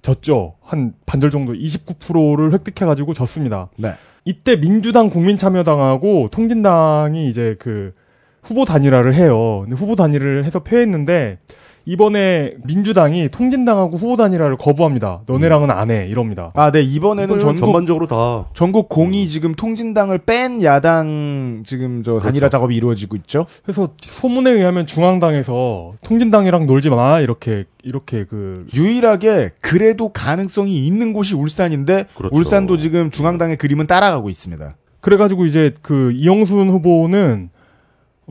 졌죠. 한 반절 정도 29%를 획득해가지고 졌습니다. 네. 이때 민주당 국민참여당하고 통진당이 이제 그 후보 단일화를 해요. 근데 후보 단일화를 해서 패했는데 이번에 민주당이 통진당하고 후보 단일화를 거부합니다. 너네랑은 안 해. 이럽니다. 아, 네. 이번에는 전국 전반적으로 다 전국 공이 지금 통진당을 뺀 야당 지금 저 단일화 작업이 이루어지고 있죠. 그래서 소문에 의하면 중앙당에서 통진당이랑 놀지 마. 이렇게 이렇게 그 유일하게 그래도 가능성이 있는 곳이 울산인데 그렇죠. 울산도 지금 중앙당의 그림은 따라가고 있습니다. 그래가지고 이제 그 이영순 후보는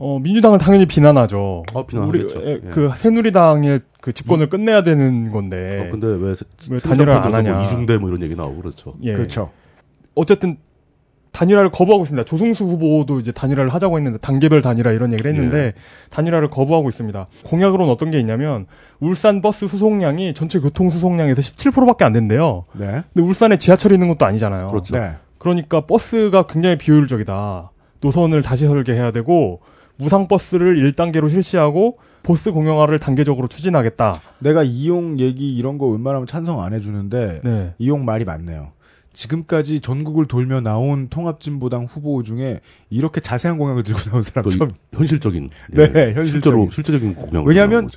어 민주당을 당연히 비난하죠. 아, 비난하겠죠. 우리 에, 예. 그 새누리당의 그 집권을 끝내야 되는 건데. 어, 근데 왜, 세- 왜 단일화를 안 편에서 하냐. 뭐 이중대 뭐 이런 얘기 나오고 그렇죠. 예. 그렇죠. 어쨌든 단일화를 거부하고 있습니다. 조승수 후보도 이제 단일화를 하자고 했는데 단계별 단일화 이런 얘기를 했는데 예. 단일화를 거부하고 있습니다. 공약으로는 어떤 게 있냐면 울산 버스 수송량이 전체 교통 수송량에서 17%밖에 안 된대요. 네. 근데 울산에 지하철이 있는 것도 아니잖아요. 그렇죠. 네. 그러니까 버스가 굉장히 비효율적이다. 노선을 다시 설계해야 되고 무상 버스를 1단계로 실시하고 보스 공영화를 단계적으로 추진하겠다. 내가 이용 얘기 이런 거 웬만하면 찬성 안 해주는데 네. 이용 말이 맞네요. 지금까지 전국을 돌며 나온 통합진보당 후보 중에 이렇게 자세한 공약을 들고 나온 사람 처음. 현실적인. 네, 예. 현실적인. 실제로 실제적인 공약을 왜냐하면.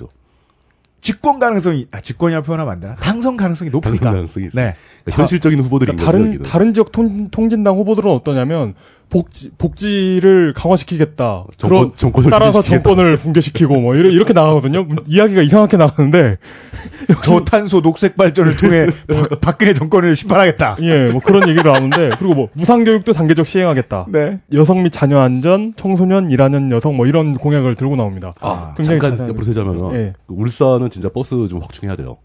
집권 가능성이 아 집권이라 표현하면 안 되나? 당선 가능성이 당선 높으니까. 가능성이 있어요. 네. 그러니까 현실적인 후보들인 그러니까. 다른. 다른 지역 통, 통진당 후보들은 어떠냐면 복지 복지를 강화시키겠다. 정권- 그런 따라서 붕괴시키겠다. 정권을 붕괴시키고 뭐 이렇게, 이렇게 나가거든요. 이야기가 이상하게 나가는데 저탄소 녹색 발전을 통해 박- 박근혜 정권을 심판하겠다. 예, 뭐 그런 얘기를 나오는데 그리고 뭐 무상 교육도 단계적 시행하겠다. 네. 여성 및 자녀 안전, 청소년 일하는 여성 뭐 이런 공약을 들고 나옵니다. 아, 굉장히 잠깐 자세한- 옆으로 세자면 예. 울산은 진짜 버스 좀 확충해야 돼요.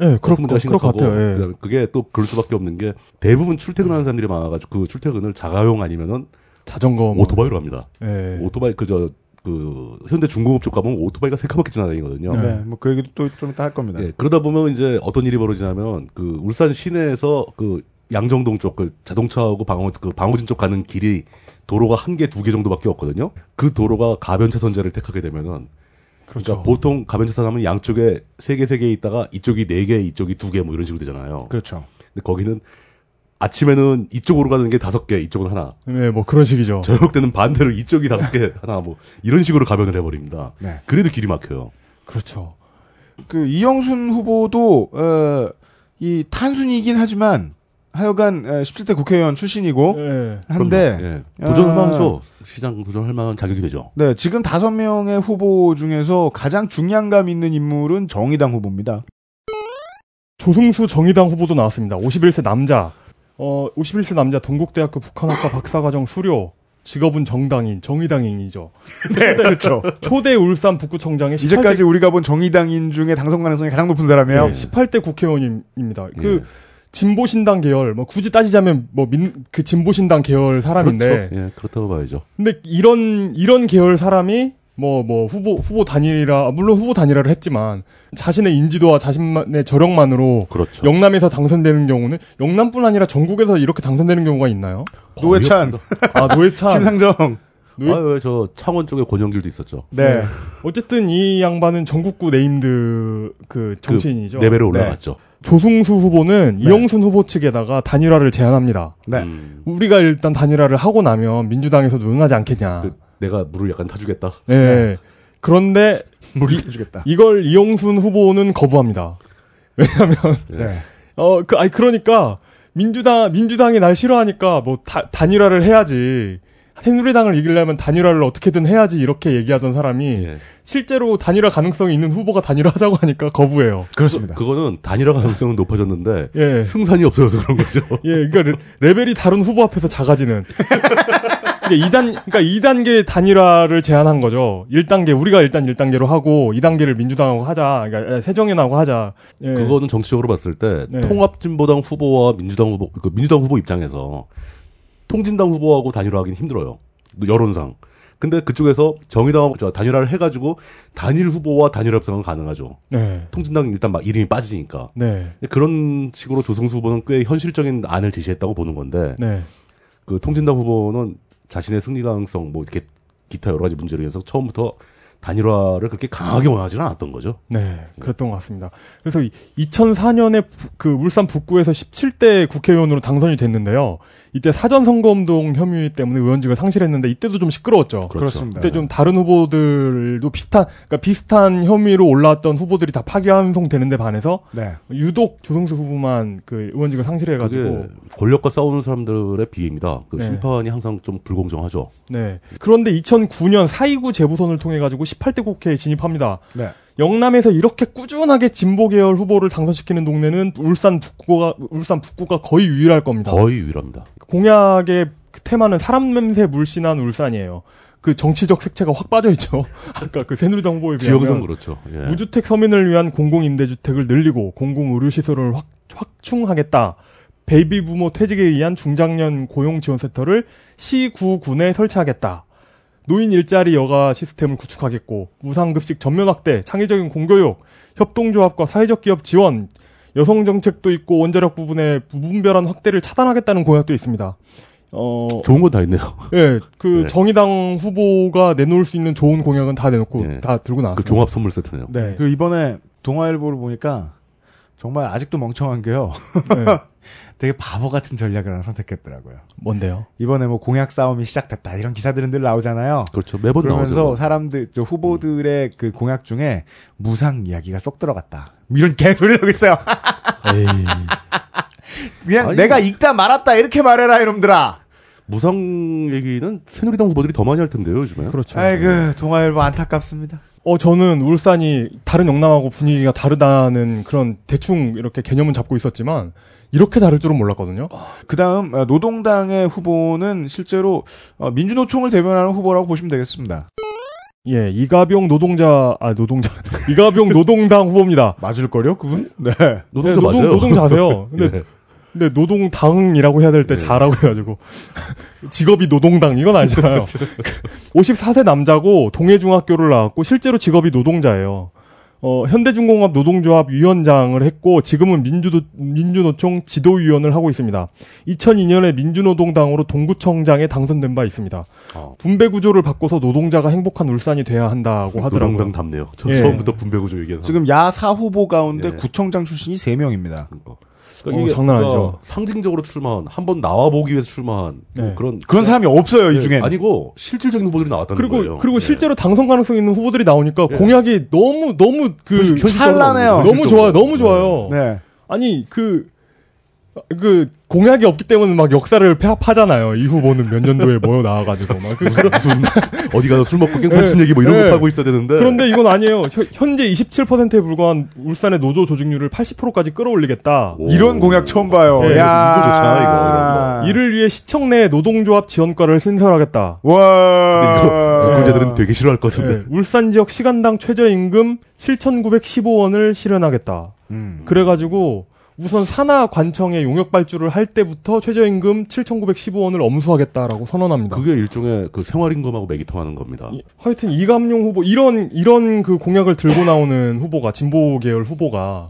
예, 문제가 그럴 것 같아요. 예. 그다음에 그게 또 그럴 수밖에 없는 게 대부분 출퇴근하는 사람들이 많아가지고 그 출퇴근을 자가용 아니면은 자전거 뭐, 오토바이로 합니다. 예. 오토바이 그저 그 현대 중공업 쪽 가면 오토바이가 새까맣게 지나다니거든요. 네. 네. 뭐 그 얘기도 또 좀 이따 할 겁니다. 예, 그러다 보면 이제 어떤 일이 벌어지냐면 그 울산 시내에서 그 양정동 쪽 그 자동차하고 방어 그 방어진 쪽 가는 길이 도로가 한 개 두 개 정도밖에 없거든요. 그 도로가 가변 차선제를 택하게 되면은 그렇죠. 그러니까 보통 가변 차선 하면 양쪽에 세 개 세 개 있다가 이쪽이 네 개, 이쪽이 두 개 뭐 이런 식으로 되잖아요. 그렇죠. 근데 거기는 아침에는 이쪽으로 가는 게 다섯 개, 이쪽은 하나. 네, 뭐 그런 식이죠. 저녁 때는 반대로 이쪽이 다섯 개, 하나 뭐 이런 식으로 가변을 해버립니다. 네. 그래도 길이 막혀요. 그렇죠. 그 이영순 후보도 어, 이 탄순이긴 하지만 하여간 에, 17대 국회의원 출신이고 예. 한데. 예. 도전할 아. 시장 도전할 만한 자격이 되죠. 네, 지금 다섯 명의 후보 중에서 가장 중량감 있는 인물은 정의당 후보입니다. 조승수 정의당 후보도 나왔습니다. 51세 남자. 어, 51세 남자 동국대학교 북한학과 박사과정 수료. 직업은 정당인, 정의당인이죠. 네, 그렇죠. 초대 울산 북구청장의 18대, 이제까지 우리가 본 정의당인 중에 당선 가능성이 가장 높은 사람이에요. 네, 18대 국회의원입니다. 예. 그 진보신당 계열, 뭐 굳이 따지자면 뭐 민, 그 진보신당 계열 사람인데, 그렇죠. 예, 그렇다고 봐야죠. 근데 이런 이런 계열 사람이 뭐뭐 후보 후보 단일이라 물론 후보 단일화를 했지만 자신의 인지도와 자신의 저력만으로 그렇죠. 영남에서 당선되는 경우는 영남뿐 아니라 전국에서 이렇게 당선되는 경우가 있나요? 노회찬, 아 노회찬. 심상정. 노회- 아왜 저 창원 쪽에 권영길도 있었죠. 네. 어쨌든 이 양반은 전국구 named 그 정치인이죠. 레벨에 네. 올라갔죠. 조승수 후보는 네. 이영순 후보 측에다가 단일화를 제안합니다. 네. 음, 우리가 일단 단일화를 하고 나면 민주당에서도 응하지 않겠냐. 그, 내가 물을 약간 타주겠다. 네. 그런데 물을 해주겠다. 이걸 이영순 후보는 거부합니다. 왜냐하면 네. 어그 아니 그러니까 민주당 민주당이 날 싫어하니까 뭐 다, 단일화를 해야지. 새누리당을 이기려면 단일화를 어떻게든 해야지 이렇게 얘기하던 사람이 예. 실제로 단일화 가능성이 있는 후보가 단일화하자고 하니까 거부해요. 그렇습니다. 그 거는 단일화 가능성은 높아졌는데 예. 승산이 없어서 그런 거죠. 예, 그러니까 레- 레벨이 다른 후보 앞에서 작아지는. 이게 2단, 그러니까 2단계 단일화를 제안한 거죠. 1단계, 우리가 일단 1단계로 하고, 2단계를 민주당하고 하자. 그러니까 새정연하고 하자. 예. 그거는 정치적으로 봤을 때 네. 통합진보당 후보와 민주당 후보, 그 민주당 후보 입장에서 통진당 후보하고 단일화하기는 힘들어요. 여론상. 근데 그쪽에서 정의당하고 저 단일화를 해가지고 단일 후보와 단일 협상은 가능하죠. 네. 통진당 일단 막 이름이 빠지니까. 네. 그런 식으로 조승수 후보는 꽤 현실적인 안을 제시했다고 보는 건데 네. 그 통진당 후보는 자신의 승리 가능성 뭐 이렇게 기타 여러 가지 문제로 인해서 처음부터 단일화를 그렇게 강하게 원하지는 않았던 거죠. 네. 그랬던 것 같습니다. 그래서 2004년에 그 울산 북구에서 17대 국회의원으로 당선이 됐는데요. 이때 사전 선거운동 혐의 때문에 의원직을 상실했는데 이때도 좀 시끄러웠죠. 그렇습니다. 그때 좀 다른 후보들도 비슷한 그러니까 비슷한 혐의로 올라왔던 후보들이 다 파기환송되는데 반해서 네. 유독 조성수 후보만 그 의원직을 상실해가지고 권력과 싸우는 사람들의 비입니다. 그 네. 심판이 항상 좀 불공정하죠. 네 그런데 2009년 4.29 재보선을 통해 가지고 18대 국회에 진입합니다. 네. 영남에서 이렇게 꾸준하게 진보 계열 후보를 당선시키는 동네는 울산 북구가 울산 북구가 거의 유일할 겁니다. 거의 유일합니다. 공약의 그 테마는 사람 냄새 물씬한 울산이에요. 그 정치적 색채가 확 빠져 있죠. 아까 그 새누리당 후보에 비하면 지역에서는 그렇죠. 예. 무주택 서민을 위한 공공 임대주택을 늘리고 공공 의료 시설을 확, 확충하겠다. 베이비 부머 퇴직에 의한 중장년 고용 지원 센터를 시 구 군에 설치하겠다. 노인 일자리 여가 시스템을 구축하겠고 무상급식 전면 확대, 창의적인 공교육, 협동조합과 사회적 기업 지원, 여성 정책도 있고 원자력 부분의 무분별한 확대를 차단하겠다는 공약도 있습니다. 어, 좋은 건다 있네요. 예, 그 네. 정의당 후보가 내놓을 수 있는 좋은 공약은 다 내놓고 예. 다 들고 나왔습니다. 그 종합 선물 세트네요. 네. 그 이번에 동아일보를 보니까 정말 아직도 멍청한 게요. 네. 되게 바보 같은 전략을 하나 선택했더라고요. 뭔데요? 이번에 뭐 공약 싸움이 시작됐다 이런 기사들은 늘 나오잖아요. 그렇죠. 매번 그러면서 나오죠. 사람들 저 후보들의 그 공약 중에 무상 이야기가 쏙 들어갔다. 이런 개소리를 하고 있어요. 에이. 그냥 아니, 내가 읽다 말았다 이렇게 말해라 이놈들아. 무상 얘기는 새누리당 후보들이 더 많이 할 텐데요, 요즘에. 그렇죠. 아이고 동아일보 안타깝습니다. 어, 저는 울산이 다른 영남하고 분위기가 다르다는 그런 대충 이렇게 개념은 잡고 있었지만 이렇게 다를 줄은 몰랐거든요. 그 다음 어, 노동당의 후보는 실제로 어, 민주노총을 대변하는 후보라고 보시면 되겠습니다. 예, 이가병 노동자 아 노동자 이가병 노동당 후보입니다. 맞을 거요 그분? 네. 노동자 네, 노동, 맞아요. 노동자세요. 근데 예. 근데 노동당이라고 해야 될때 네. 자라고 해가지고 직업이 노동당 이건 아니잖아요. 54세 남자고 동해중학교를 나왔고 실제로 직업이 노동자예요. 어, 현대중공업 노동조합 위원장을 했고 지금은 민주도, 민주노총 지도위원을 하고 있습니다. 2002년에 민주노동당으로 동구청장에 당선된 바 있습니다. 어. 분배 구조를 바꿔서 노동자가 행복한 울산이 돼야 한다고 하더라고요. 노동당 답네요. 저 예. 처음부터 분배 구조 얘기해서. 지금 야사 후보 가운데 예. 구청장 출신이 3명입니다. 그러니까. 어, 장난 아니죠. 상징적으로 출마한, 한 번 나와 보기 위해서 출마한, 뭐 네. 그런. 그런 사람이 없어요, 이 예, 중엔. 아니고, 실질적인 후보들이 나왔다는 그리고 거예요. 그리고 예. 실제로 당선 가능성 있는 후보들이 나오니까 예. 공약이 너무 너무 그 현실적으로 찬란해요. 너무 좋아요. 너무 좋아요. 네. 아니 그 그 공약이 없기 때문에 막 역사를 파, 파잖아요. 이 후보는 몇 년도에 뭐 나와가지고 막 그, 무슨, 무슨 어디 가서 술 먹고 깽판 친 네. 얘기 뭐 이런 네. 거 하고 있어야 되는데. 그런데 이건 아니에요. 현- 현재 27%에 불과한 울산의 노조 조직률을 80%까지 끌어올리겠다. 오. 이런 공약 처음 봐요. 네, 야 이거 좋잖아, 이거, 이런 이를 위해 시청 내 노동조합 지원과를 신설하겠다. 와. 이거 유권자들은 되게 싫어할 것 같은데. 네, 울산 지역 시간당 최저임금 7,915원을 실현하겠다. 음. 그래가지고 우선 산하 관청에 용역 발주를 할 때부터 최저임금 7,915원을 엄수하겠다라고 선언합니다. 그게 일종의 그 생활임금하고 맥이 통하는 겁니다. 이- 하여튼 이감용 후보 이런 이런 그 공약을 들고 나오는 후보가 진보 계열 후보가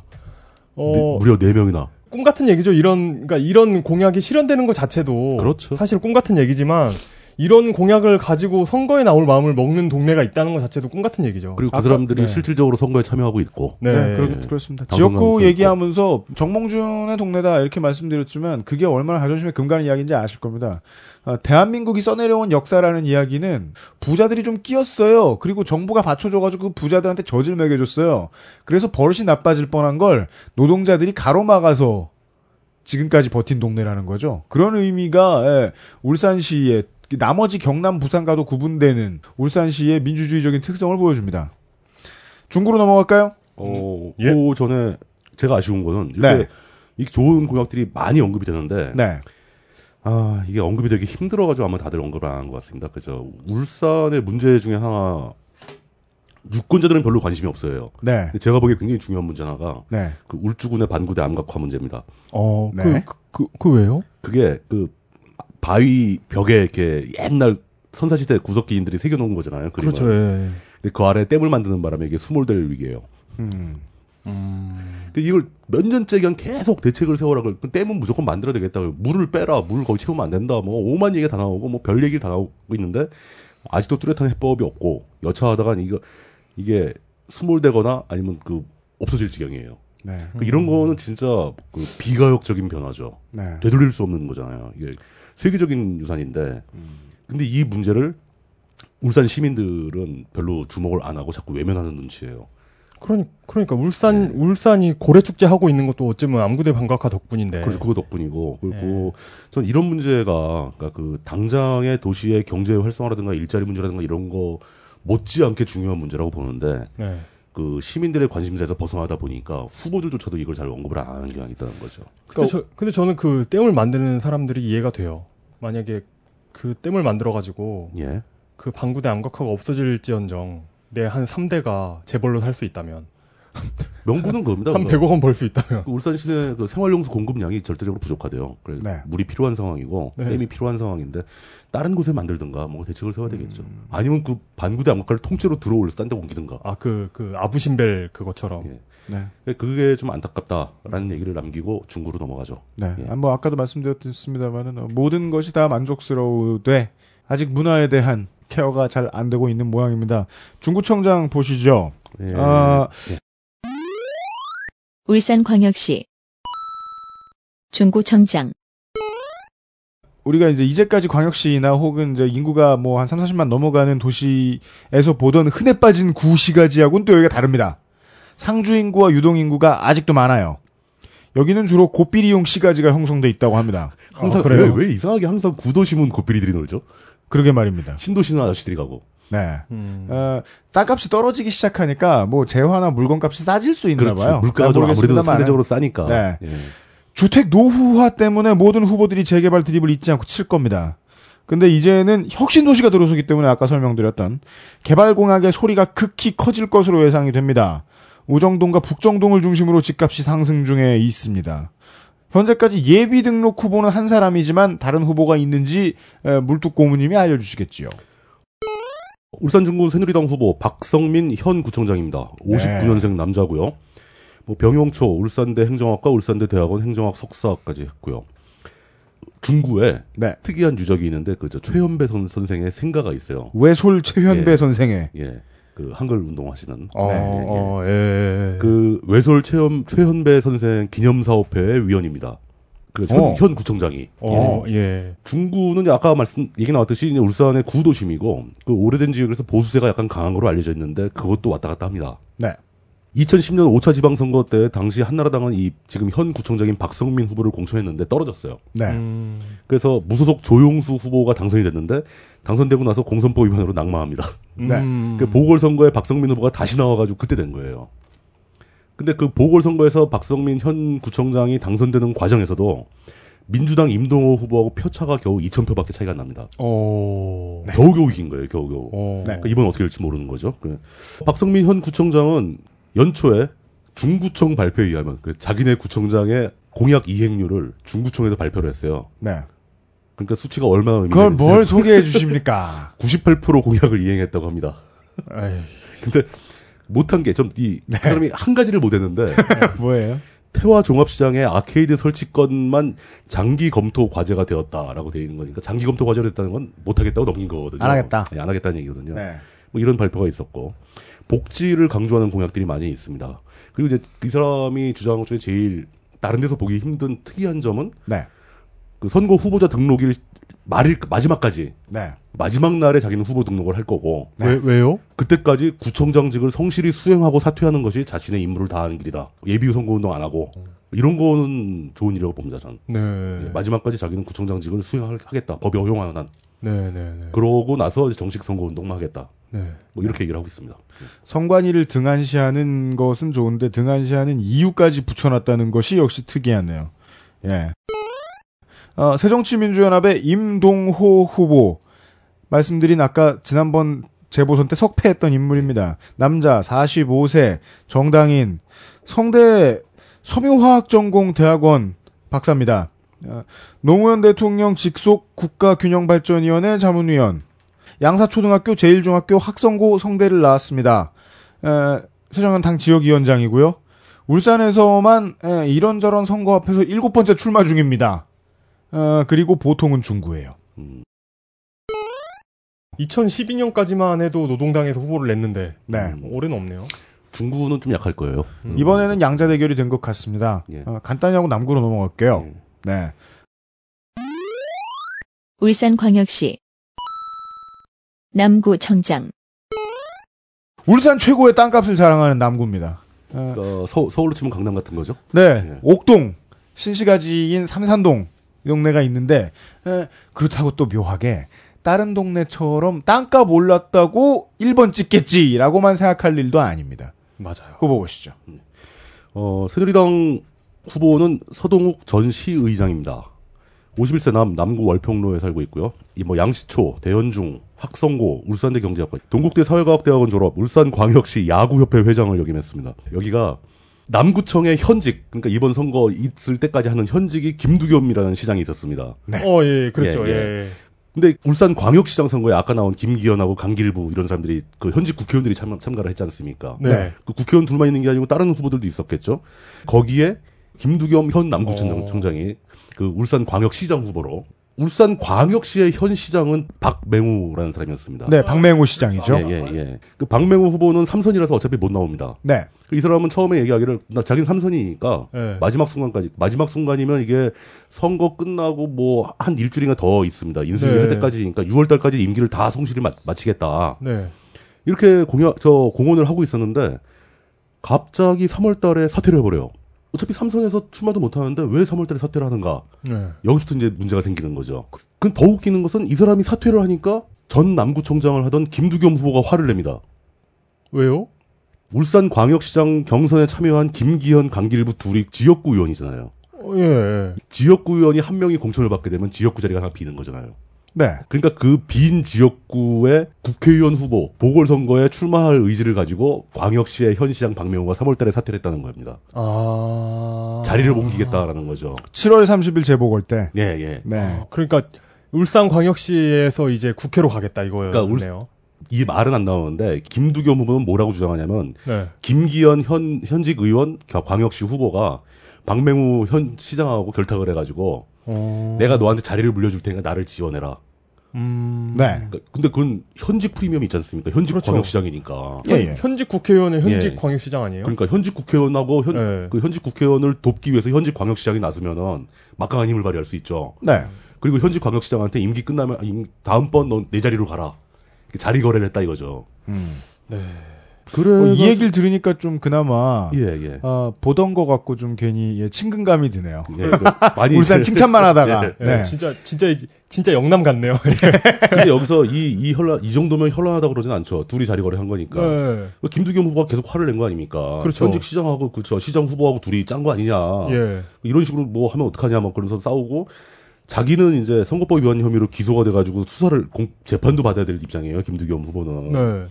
어, 네, 무려 4 명이나. 꿈 같은 얘기죠. 이런 그러니까 이런 공약이 실현되는 것 자체도 그렇죠. 사실 꿈 같은 얘기지만 이런 공약을 가지고 선거에 나올 마음을 먹는 동네가 있다는 것 자체도 꿈 같은 얘기죠. 그리고 그 아까- 사람들이 네. 실질적으로 선거에 참여하고 있고. 네. 네, 그렇, 그렇습니다. 지역구. 얘기하면서 정몽준의 동네다 이렇게 말씀드렸지만 그게 얼마나 자존심에 금가는 이야기인지 아실 겁니다. 어, 대한민국이 써내려온 역사라는 이야기는 부자들이 좀 끼었어요. 그리고 정부가 받쳐줘가지고 그 부자들한테 젖을 먹여줬어요. 그래서 버릇이 나빠질 뻔한 걸 노동자들이 가로막아서 지금까지 버틴 동네라는 거죠. 그런 의미가 예, 울산시의 나머지 경남 부산과도 구분되는 울산시의 민주주의적인 특성을 보여줍니다. 중구로 넘어갈까요? 어, 예. 그 전에 제가 아쉬운 거는 이렇게 네. 이 좋은 공약들이 많이 언급이 되는데 네. 아 이게 언급이 되기 힘들어가지고 아마 다들 언급을 안 한 것 같습니다. 그죠? 울산의 문제 중에 하나 유권자들은 별로 관심이 없어요. 네. 제가 보기에 굉장히 중요한 문제 하나가 네. 그 울주군의 반구대 암각화 문제입니다. 어, 네. 그, 그, 그, 그 왜요? 그게 그 바위 벽에 이렇게 옛날 선사시대 구석기인들이 새겨놓은 거잖아요. 그림을. 그렇죠. 예. 근데 그 아래 댐을 만드는 바람에 이게 수몰될 위기예요. 음. 근데 이걸 몇 년째 그냥 계속 대책을 세워라고 그 댐은 무조건 만들어야 되겠다. 물을 빼라. 물 거기 채우면 안 된다. 뭐 오만 얘기가 다 나오고 뭐 별 얘기 다 나오고 있는데 아직도 뚜렷한 해법이 없고 여차하다가 이거 이게 수몰되거나 아니면 그 없어질 지경이에요. 네. 그 이런 거는 진짜 그 비가역적인 변화죠. 네. 되돌릴 수 없는 거잖아요. 이게 세계적인 유산인데, 근데 이 문제를 울산 시민들은 별로 주목을 안 하고 자꾸 외면하는 눈치예요. 그러니, 그러니까 울산, 울산이 고래 축제 하고 있는 것도 어쩌면 암구대 반각화 덕분인데. 그래서 그거 덕분이고 그리고 전 이런 문제가 그러니까 그 당장의 도시의 경제 활성화라든가 일자리 문제라든가 이런 거 못지않게 중요한 문제라고 보는데 네. 그 시민들의 관심사에서 벗어나다 보니까 후보들조차도 이걸 잘 언급을 안 하는 경향이 있다는 거죠. 근데, 저, 근데 저는 그 댐을 만드는 사람들이 이해가 돼요. 만약에 그 댐을 만들어 가지고 예. 그 방구대 암각화가 없어질지언정 내 한 3대가 재벌로 살 수 있다면 명분은 그겁니다. 한 그거. 100억 원 벌 수 있다면 그 울산 시내 그 생활용수 공급량이 절대적으로 부족하대요. 그래 네. 물이 필요한 상황이고 네. 댐이 필요한 상황인데 다른 곳에 만들든가 뭐 대책을 세워야 되겠죠. 음. 아니면 그 반구대 암각화를 통째로 들어올려서 딴 데 옮기든가. 아 그 그 아부신벨 그것처럼 예. 네. 그게 좀 안타깝다라는 얘기를 남기고 중구로 넘어가죠. 네. 예. 아, 뭐 아까도 말씀드렸습니다만은 어, 모든 것이 다 만족스러우되 아직 문화에 대한 케어가 잘 안 되고 있는 모양입니다. 중구청장 보시죠. 예. 아, 울산광역시 중구청장 우리가 이제 이제까지 광역시나 혹은 이제 인구가 뭐 한 3, 40만 넘어가는 도시에서 보던 흔해 빠진 구시가지하고는 또 여기가 다릅니다. 상주 인구와 유동 인구가 아직도 많아요. 여기는 주로 고삐리용 시가지가 형성돼 있다고 합니다. 항상 아, 그래요? 왜, 왜 이상하게 항상 구도심은 고삐리들이 놀죠? 그러게 말입니다. 신도시는 아저씨들이 가고. 네. 음. 어, 땅값이 떨어지기 시작하니까 뭐 재화나 물건값이 싸질 수 있나 그렇죠. 봐요. 물가가 잘좀 아무래도. 상대적으로 싸니까. 네. 예. 주택 노후화 때문에 모든 후보들이 재개발 드립을 잊지 않고 칠 겁니다. 근데 이제는 혁신 도시가 들어서기 때문에 아까 설명드렸던 개발 공약의 소리가 극히 커질 것으로 예상이 됩니다. 우정동과 북정동을 중심으로 집값이 상승 중에 있습니다. 현재까지 예비 등록 후보는 한 사람이지만 다른 후보가 있는지 에, 물뚝 고무님이 알려주시겠지요. 울산 중구 새누리당 후보 박성민 현 구청장입니다. 네. 59년생 남자고요. 뭐 병영초 울산대 행정학과 울산대 대학원 행정학 석사까지 했고요. 중구에 네. 특이한 유적이 있는데 그저 최현배 선, 선생의 생가가 있어요. 외솔 최현배 예. 선생의 예. 그 한글 운동하시는 어, 네, 어, 예, 예. 그 외솔 최현 최현배 선생 기념사업회의 위원입니다. 그 현, 어. 현 구청장이 어, 예. 중구는 이제 아까 말씀 얘기 나왔듯이 이제 울산의 구도심이고 그 오래된 지역에서 보수세가 약간 강한 거로 알려져 있는데 그것도 왔다 갔다 합니다. 네. 2010년 5차 지방선거 때 당시 한나라당은 이 지금 현 구청장인 박성민 후보를 공천했는데 떨어졌어요. 네. 음, 그래서 무소속 조용수 후보가 당선이 됐는데 당선되고 나서 공선법 위반으로 낙마합니다. 네. 음. 그 보궐선거에 박성민 후보가 다시 나와가지고 그때 된 거예요. 근데 그 보궐선거에서 박성민 현 구청장이 당선되는 과정에서도 민주당 임동호 후보하고 표차가 겨우 2,000표밖에 차이가 안 납니다. 오. 겨우겨우 이긴 거예요, 겨우겨우. 오. 네. 그러니까 이번 어떻게 될지 모르는 거죠. 그 박성민 현 구청장은 연초에 중구청 발표에 의하면 그 자기네 구청장의 공약 이행률을 중구청에서 발표를 했어요. 네. 그러니까 수치가 얼마나 의미가 그걸 있는지 뭘 소개해 주십니까? 98% 공약을 이행했다고 합니다. 에이. 근데 못한 게 좀이 네. 사람이 한 가지를 못했는데 뭐예요? 태화 종합시장의 아케이드 설치건만 장기 검토 과제가 되었다라고 되어 있는 거니까 장기 검토 과제가 됐다는 건 못하겠다고 넘긴 거거든요. 안 하겠다. 네, 안 하겠다는 얘기거든요. 네. 뭐 이런 발표가 있었고 복지를 강조하는 공약들이 많이 있습니다. 그리고 이제 이 사람이 주장한 것 중에 제일 다른 데서 보기 힘든 특이한 점은 네. 그 선거 후보자 등록일 말일 마지막까지 네. 마지막 날에 자기는 후보 등록을 할 거고 네. 왜 왜요? 그때까지 구청장직을 성실히 수행하고 사퇴하는 것이 자신의 임무를 다하는 길이다. 예비후 선거운동 안 하고 이런 거는 좋은 일이라고 봅니다. 저는 네. 예, 마지막까지 자기는 구청장직을 수행하겠다. 법이 허용하는 한. 네, 네, 네. 그러고 나서 이제 정식 선거운동만 하겠다. 네. 뭐 이렇게 얘기를 하고 있습니다. 성관이를 등한시하는 것은 좋은데 등한시하는 이유까지 붙여놨다는 것이 역시 특이하네요. 예. 어, 새정치민주연합의 임동호 후보 말씀드린 아까 지난번 재보선 때 석패했던 인물입니다. 남자 45세 정당인 성대 섬유화학전공대학원 박사입니다. 어, 노무현 대통령 직속 국가균형발전위원회 자문위원 양사초등학교 제1중학교 학성고 성대를 나왔습니다. 에, 세정현 당 지역위원장이고요. 울산에서만 에, 이런저런 선거 앞에서 일곱 번째 출마 중입니다. 어, 그리고 보통은 중구예요. 2012년까지만 해도 노동당에서 후보를 냈는데 네. 음. 올해는 없네요. 중구는 좀 약할 거예요. 음. 이번에는 양자 대결이 된 것 같습니다. 예. 어, 간단히 하고 남구로 넘어갈게요. 예. 네. 울산광역시 남구 청장 울산 최고의 땅값을 자랑하는 남구입니다. 어, 그러니까 서, 서울로 치면 강남 같은 거죠. 네, 예. 옥동 신시가지인 삼산동 이 동네가 있는데 에, 그렇다고 또 묘하게 다른 동네처럼 땅값 올랐다고 1번 찍겠지라고만 생각할 일도 아닙니다. 맞아요. 후보 보시죠. 어, 새누리당 후보는 서동욱 전 시의장입니다. 51세 남, 남구 월평로에 살고 있고요. 이 뭐 양시초, 대연중, 학성고, 울산대 경제학과, 동국대 사회과학대학원 졸업, 울산광역시 야구협회 회장을 역임했습니다. 여기가 남구청의 현직, 그러니까 이번 선거 있을 때까지 하는 현직이 김두겸이라는 시장이 있었습니다. 어, 예, 그랬죠. 예, 예. 예. 근데 울산 광역시장 선거에 아까 나온 김기현하고 강길부 이런 사람들이 그 현직 국회의원들이 참, 참가를 했지 않습니까? 네. 네. 그 국회의원 둘만 있는 게 아니고 다른 후보들도 있었겠죠. 거기에 김두겸 현 어. 남구청장이 그 울산 광역시장 후보로 울산 광역시의 현 시장은 박맹우라는 사람이었습니다. 네, 박맹우 시장이죠. 예, 예, 예. 그 박맹우 후보는 삼선이라서 어차피 못 나옵니다. 네. 그이 사람은 처음에 얘기하기를 나 자기는 삼선이니까 예. 마지막 순간까지 마지막 순간이면 이게 선거 끝나고 뭐 한 일주일인가 더 있습니다. 인수위 네. 할 때까지니까 6월 달까지 임기를 다 성실히 마, 마치겠다. 네. 이렇게 공약 저 공언을 하고 있었는데 갑자기 3월 달에 사퇴를 해 버려요. 어차피 삼선에서 출마도 못 하는데 왜 3월 달에 사퇴를 하는가? 네. 여기부터 이제 문제가 생기는 거죠. 그럼 더 웃기는 것은 이 사람이 사퇴를 하니까 전 남구청장을 하던 김두겸 후보가 화를 냅니다. 왜요? 울산 광역시장 경선에 참여한 김기현, 강길부 둘이 지역구 의원이잖아요. 어, 예. 지역구 의원이 한 명이 공천을 받게 되면 지역구 자리가 하나 비는 거잖아요. 네. 그러니까 그 빈 지역구의 국회의원 후보 보궐선거에 출마할 의지를 가지고 광역시의 현 시장 박명호가 3월달에 사퇴를 했다는 겁니다. 아. 자리를 옮기겠다라는 거죠. 7월 30일 재보궐 때. 예, 예. 네. 그러니까 울산광역시에서 이제 국회로 가겠다 그러니까 울- 이거예요. 이 말은 안 나오는데 김두겸 후보는 뭐라고 주장하냐면 네. 김기현 현 현직 의원 겨- 광역시 후보가 박맹우 현 시장하고 결탁을 해가지고 어. 내가 너한테 자리를 물려줄 테니까 나를 지원해라. 음. 네. 그러니까 근데 그건 현직 프리미엄이 있지 않습니까? 현직 그렇죠. 광역시장이니까. 예, 예. 현직 국회의원의 현직 예. 광역시장 아니에요? 그러니까 현직 국회의원하고 현, 네. 그 현직 국회의원을 돕기 위해서 현직 광역시장이 나서면은 막강한 힘을 발휘할 수 있죠. 네. 그리고 현직 광역시장한테 임기 끝나면 임- 다음번 너내 자리로 가라. 자리 거래를 했다 이거죠. 음. 네. 그래. 어, 이 얘기를 들으니까 좀 그나마 예, 예. 어, 보던 거 같고 좀 괜히 예, 친근감이 드네요. 예, 그 많이 울산 칭찬만 하다가 예. 예, 네. 진짜 진짜 진짜 영남 같네요. 근데 여기서 이, 이 현란, 이 정도면 현란하다고 그러진 않죠. 둘이 자리거리 한 거니까. 네. 그 김두겸 후보가 계속 화를 낸 거 아닙니까? 그렇죠. 현직 시장하고 그저 시장 후보하고 둘이 짠 거 아니냐. 예. 이런 식으로 뭐 하면 어떡하냐 막 그러면서 싸우고 자기는 이제 선거법 위반 혐의로 기소가 돼가지고 수사를 공- 재판도 받아야 될 입장이에요. 김두겸 후보는. 네.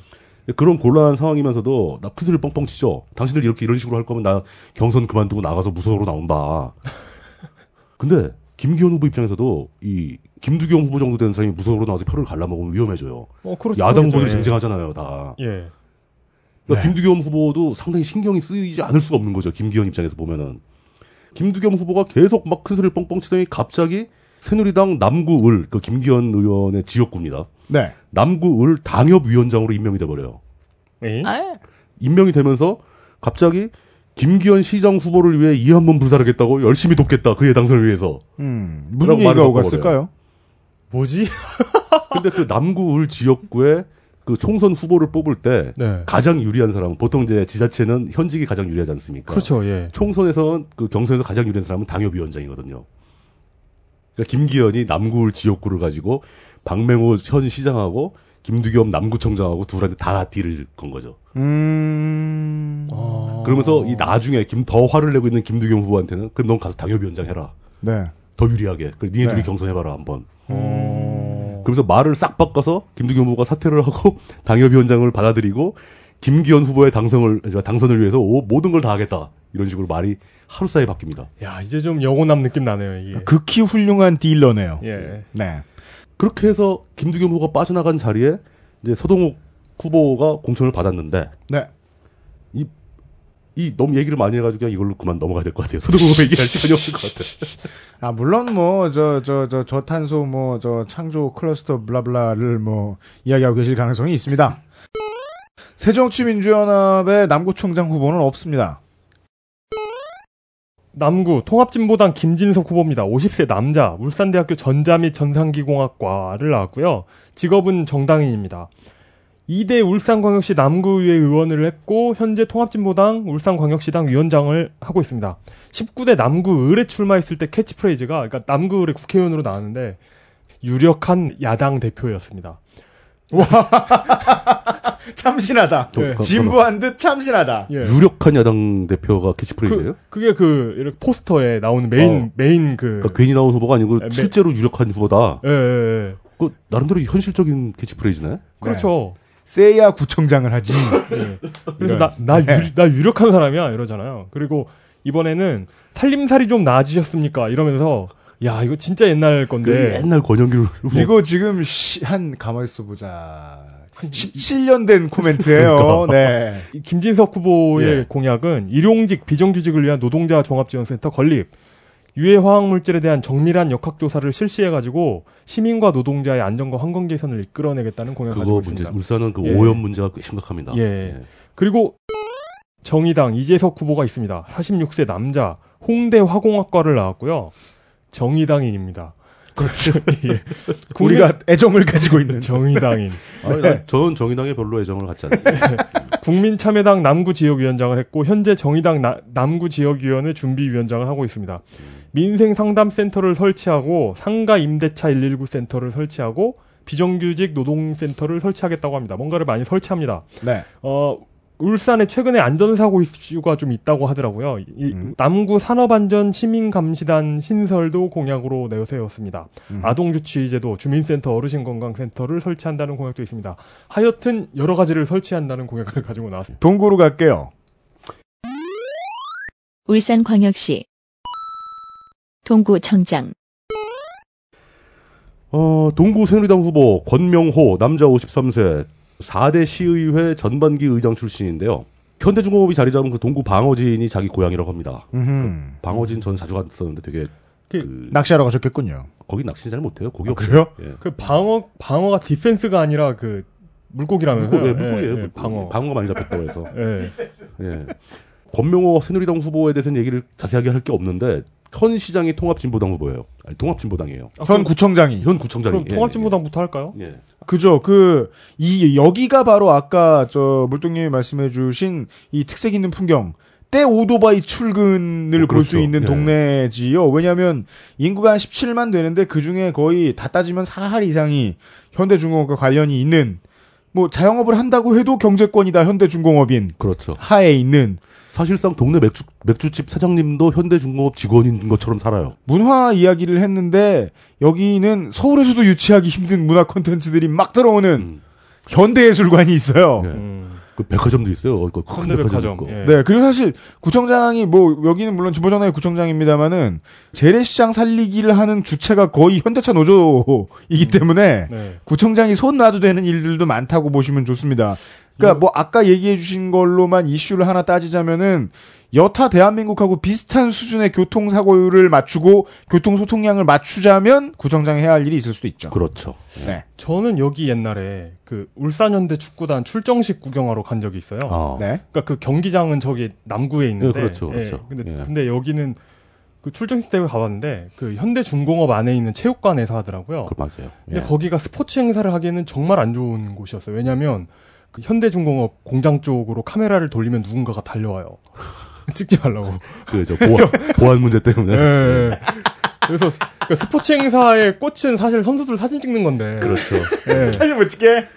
그런 곤란한 상황이면서도 나 큰소리 뻥뻥 치죠. 당신들 이렇게 이런 식으로 할 거면 나 경선 그만두고 나가서 무소속으로 나온다. 근데 김기현 후보 입장에서도 이 김두겸 후보 정도 되는 사람이 무소속으로 나와서 표를 갈라먹으면 위험해져요. 어, 그렇죠. 야당 후보들이 그렇죠. 쟁쟁하잖아요, 다. 예. 그러니까 네. 김두겸 후보도 상당히 신경이 쓰이지 않을 수가 없는 거죠. 김기현 입장에서 보면은. 김두겸 후보가 계속 막 큰 소리를 뻥뻥 치더니 갑자기 새누리당 남구을 그 김기현 의원의 지역구입니다. 네. 남구을 당협위원장으로 임명이 돼버려요. 에이? 임명이 되면서 갑자기 김기현 시장 후보를 위해 이한번 불사르겠다고 열심히 돕겠다 그의 당선을 위해서. 음, 무슨 얘기가 말을 오갔을까요? 뭐지? 근데 그 남구을 지역구에 그 총선 후보를 뽑을 때 네. 가장 유리한 사람은 보통 이제 지자체는 현직이 가장 유리하지 않습니까? 그렇죠. 예. 총선에서 그 경선에서 가장 유리한 사람은 당협위원장이거든요. 그러니까 김기현이 남구을 지역구를 가지고 박맹호 현 시장하고 김두겸 남구청장하고 둘한테 다 딜을 건 거죠. 음. 아. 그러면서 이 나중에 김 더 화를 내고 있는 김두겸 후보한테는 그럼 넌 가서 당협위원장 해라. 네. 더 유리하게. 그래 니네 네. 둘이 경선해봐라 한번. 어. 그러면서 말을 싹 바꿔서 김두겸 후보가 사퇴를 하고 당협위원장을 받아들이고 김기현 후보의 당선을 당선을 위해서 오, 모든 걸 다 하겠다 이런 식으로 말이 하루 사이에 바뀝니다. 야, 이제 좀 영혼남 느낌 나네요, 이게. 극히 훌륭한 딜러네요. 예. 네. 그렇게 해서 김두겸 후보가 빠져나간 자리에 이제 서동욱 후보가 공천을 받았는데 네. 이 너무 얘기를 많이 해가지고 그냥 이걸로 그만 넘어가야 될 것 같아요. 서동욱 후보 얘기할 시간이 없을 것 같아. 아, 물론 뭐, 저, 저, 저, 저탄소 뭐, 저, 창조 클러스터 블라블라를 뭐, 이야기하고 계실 가능성이 있습니다. 새정치민주연합의 남구청장 후보는 없습니다. 남구 통합진보당 김진석 후보입니다. 50세 남자, 울산대학교 전자 및 전산기공학과를 나왔고요. 직업은 정당인입니다. 2대 울산광역시 남구의회 의원을 했고 현재 통합진보당 울산광역시당 위원장을 하고 있습니다. 19대 남구을에 출마했을 때 캐치프레이즈가 그러니까 남구을에 국회의원으로 나왔는데 유력한 야당 대표였습니다. 참신하다. 저- 그- 진부한 듯 참신하다. 예. 유력한 야당 대표가 캐치프레이즈예요? 그, 그게 그 이렇게 포스터에 나오는 메인 어. 메인 그 그러니까 괜히 나온 후보가 아니고 네. 실제로 유력한 후보다. 예, 예, 예. 그 나름대로 현실적인 캐치프레이즈네. 그렇죠. 세야 구청장을 하지. 그래서 이런. 나, 나, 네. 유, 나 유력한 사람이야 이러잖아요. 그리고 이번에는 살림살이 좀 나아지셨습니까? 이러면서 야 이거 진짜 옛날 그 건데 옛날 권영길 후보. 이거 지금 시, 한 가만히 있어 보자. 17년 된 코멘트예요. 네. 이 김진석 후보의 예. 공약은 일용직 비정규직을 위한 노동자 종합지원센터 건립, 유해 화학 물질에 대한 정밀한 역학 조사를 실시해 가지고 시민과 노동자의 안전과 환경 개선을 이끌어내겠다는 공약을 그거 가지고 문제 있습니다. 울산은 그 예. 오염 문제가 꽤 심각합니다. 예. 그리고 정의당 이재석 후보가 있습니다. 46세 남자, 홍대 화공학과를 나왔고요. 정의당인입니다. 그렇죠. 예. 우리가 애정을 가지고 있는. 정의당인. 아니, 난 저는 정의당에 별로 애정을 갖지 않습니다. 국민참여당 남구 지역위원장을 했고 현재 정의당 나- 남구 지역위원회 준비위원장을 하고 있습니다. 민생 상담센터를 설치하고 상가 임대차 119 센터를 설치하고 비정규직 노동센터를 설치하겠다고 합니다. 뭔가를 많이 설치합니다. 네. 어, 울산에 최근에 안전사고 이슈가 좀 있다고 하더라고요. 이 음. 남구 산업안전 시민감시단 신설도 공약으로 내세웠습니다. 음. 아동주치의제도, 주민센터, 어르신건강센터를 설치한다는 공약도 있습니다. 하여튼 여러 가지를 설치한다는 공약을 가지고 나왔습니다. 동구로 갈게요. 울산광역시 동구청장 어, 동구 새누리당 후보 권명호 남자 53세 4대 시의회 전반기 의장 출신인데요. 현대중공업이 자리 잡은 그 동구 방어진이 자기 고향이라고 합니다. 음흠. 방어진 저는 자주 갔었는데 되게 그- 그, 낚시하러 가셨겠군요. 거기 낚시 잘 못해요. 고기 아, 없어요. 그래요? 예. 그 방어 방어가 디펜스가 아니라 그 물고기라면서요? 물고, 예, 물고기예요. 예, 예, 방어. 방어가 많이 잡혔다고 해서. 예. 예. 권명호 새누리당 후보에 대해서는 얘기를 자세하게 할 게 없는데 현 시장이 통합진보당 후보예요. 아니, 통합진보당이에요. 아, 현 구청장이. 현 구청장이. 그럼 예, 통합진보당부터 할까요? 예, 예. 그죠. 그, 이, 여기가 바로 아까 저 물동님이 말씀해 주신 이 특색 있는 풍경. 때 오토바이 출근을 어, 볼수 그렇죠. 있는 예. 동네지요. 왜냐하면 인구가 한 17만 되는데 그 중에 거의 다 따지면 4할 이상이 현대중공업과 관련이 있는 뭐 자영업을 한다고 해도 경제권이다 현대중공업인 그렇죠. 하에 있는 사실상 동네 맥주 맥주집 사장님도 현대중공업 직원인 것처럼 살아요. 문화 이야기를 했는데 여기는 서울에서도 유치하기 힘든 문화 콘텐츠들이 막 들어오는 음. 현대예술관이 있어요. 예. 음. 그 백화점도 있어요. 그 큰 백화점. 있고. 예. 네, 그리고 사실 구청장이 뭐 여기는 물론 진보정당의 구청장입니다만은 재래시장 살리기를 하는 주체가 거의 현대차 노조이기 때문에 네. 구청장이 손 놔도 되는 일들도 많다고 보시면 좋습니다. 그러니까 뭐 아까 얘기해 주신 걸로만 이슈를 하나 따지자면은 여타 대한민국하고 비슷한 수준의 교통사고율을 맞추고 교통소통량을 맞추자면 구청장이 해야 할 일이 있을 수도 있죠. 그렇죠. 네. 저는 여기 옛날에 그 울산현대 축구단 출정식 구경하러 간 적이 있어요. 아. 네. 그러니까 그 경기장은 저기 남구에 있는데, 예, 그렇죠, 그렇죠. 예, 근데 예. 근데 여기는 그 출정식 때문에 가봤는데 그 현대중공업 안에 있는 체육관에서 하더라고요. 그 맞아요. 근데 예. 거기가 스포츠 행사를 하기에는 정말 안 좋은 곳이었어요. 왜냐하면 그 현대중공업 공장 쪽으로 카메라를 돌리면 누군가가 달려와요. 찍지 말라고. 그저 보안 보안 문제 때문에. 예. 그래서 스- 그러니까 스포츠 행사의 꽃은 사실 선수들 사진 찍는 건데. 그렇죠. 예. 사실 못 찍게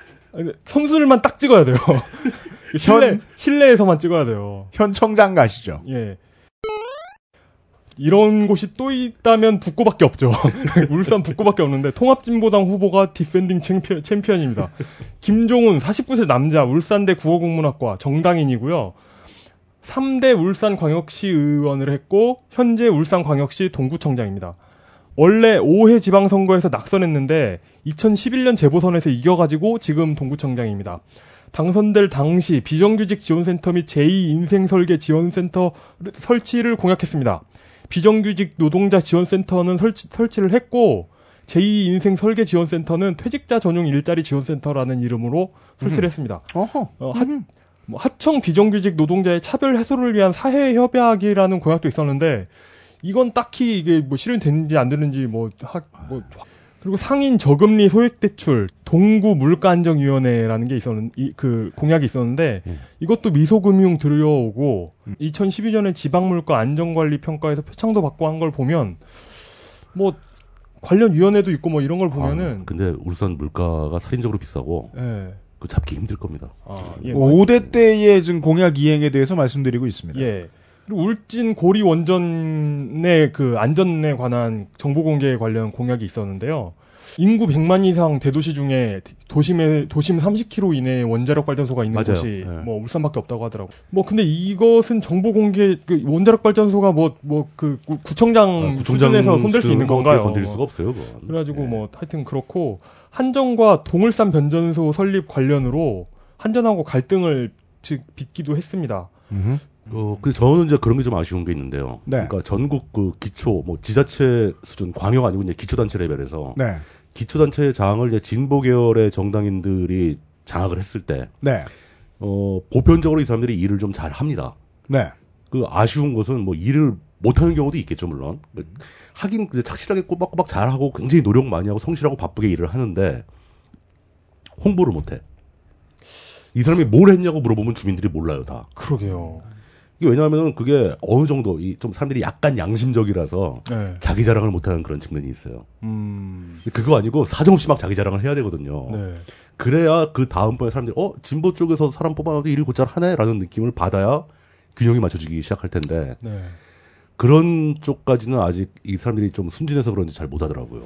선수들만 딱 찍어야 돼요. 실내 실내에서만 찍어야 돼요. 현 청장 가시죠. 예. 이런 곳이 또 있다면 북구밖에 없죠. 울산 북구밖에 없는데 통합진보당 후보가 defending 챔피언, 챔피언입니다. 김종훈 49세 남자 울산대 국어국문학과 정당인이고요. 3대 울산광역시 의원을 했고 현재 울산광역시 동구청장입니다. 원래 5회 지방선거에서 낙선했는데 2011년 재보선에서 이겨가지고 지금 동구청장입니다. 당선될 당시 비정규직 지원센터 및 제2인생설계 지원센터 설치를 공약했습니다. 비정규직 노동자 지원센터는 설치, 설치를 했고 제2 인생 설계 지원센터는 퇴직자 전용 일자리 지원센터라는 이름으로 설치를 했습니다. 어허. 어, 하, 뭐 하청 비정규직 노동자의 차별 해소를 위한 사회 협약이라는 공약도 있었는데 이건 딱히 이게 뭐 실현됐는지 안 되는지 뭐 하, 뭐 그리고 상인 저금리 소액 대출 동구 물가 안정 위원회라는 게 있었는 이그 공약이 있었는데 음. 이것도 미소금융 들여오고 2012년에 지방 물가 안정 관리 평가에서 표창도 받고 한 걸 보면 뭐 관련 위원회도 있고 뭐 이런 걸 보면은 아, 근데 울산 물가가 살인적으로 비싸고 예. 그 잡기 힘들 겁니다. 아, 예. 뭐 5대 때의 지금 공약 이행에 대해서 말씀드리고 있습니다. 예. 그리고 울진 고리 원전의 그 안전에 관한 정보 공개에 관련 공약이 있었는데요. 인구 100만 이상 대도시 중에 도심에 도심 30km 이내에 원자력 발전소가 있는 맞아요. 곳이 예. 뭐 울산밖에 없다고 하더라고. 뭐 근데 이것은 정보 공개 그 원자력 발전소가 뭐 뭐 그 구청장 수준에서 손댈 수 있는 건가요? 건들 수가 없어요. 그건. 그래가지고 예. 뭐 하여튼 그렇고 한전과 동을산 변전소 설립 관련으로 한전하고 갈등을 즉 빚기도 했습니다. 어, 근데 저는 이제 그런 게 좀 아쉬운 게 있는데요. 네. 그러니까 전국 그 기초, 뭐 지자체 수준, 광역 아니고 이제 기초단체 레벨에서 네. 기초단체 장을 이제 진보 계열의 정당인들이 장악을 했을 때, 네. 어, 보편적으로 이 사람들이 일을 좀 잘 합니다. 네. 그 아쉬운 것은 뭐 일을 못하는 경우도 있겠죠, 물론. 하긴 이제 착실하게 꼬박꼬박 잘하고 굉장히 노력 많이 하고 성실하고 바쁘게 일을 하는데, 홍보를 못해. 이 사람이 뭘 했냐고 물어보면 주민들이 몰라요, 다. 그러게요. 이게 왜냐하면 그게 어느 정도 이 좀 사람들이 약간 양심적이라서 네. 자기 자랑을 못하는 그런 측면이 있어요. 음. 그거 아니고 사정없이 막 자기 자랑을 해야 되거든요. 네. 그래야 그 다음번에 사람들이 어 진보 쪽에서 사람 뽑아놔도 일을 곧잘 하네라는 느낌을 받아야 균형이 맞춰지기 시작할 텐데 네. 그런 쪽까지는 아직 이 사람들이 좀 순진해서 그런지 잘 못하더라고요.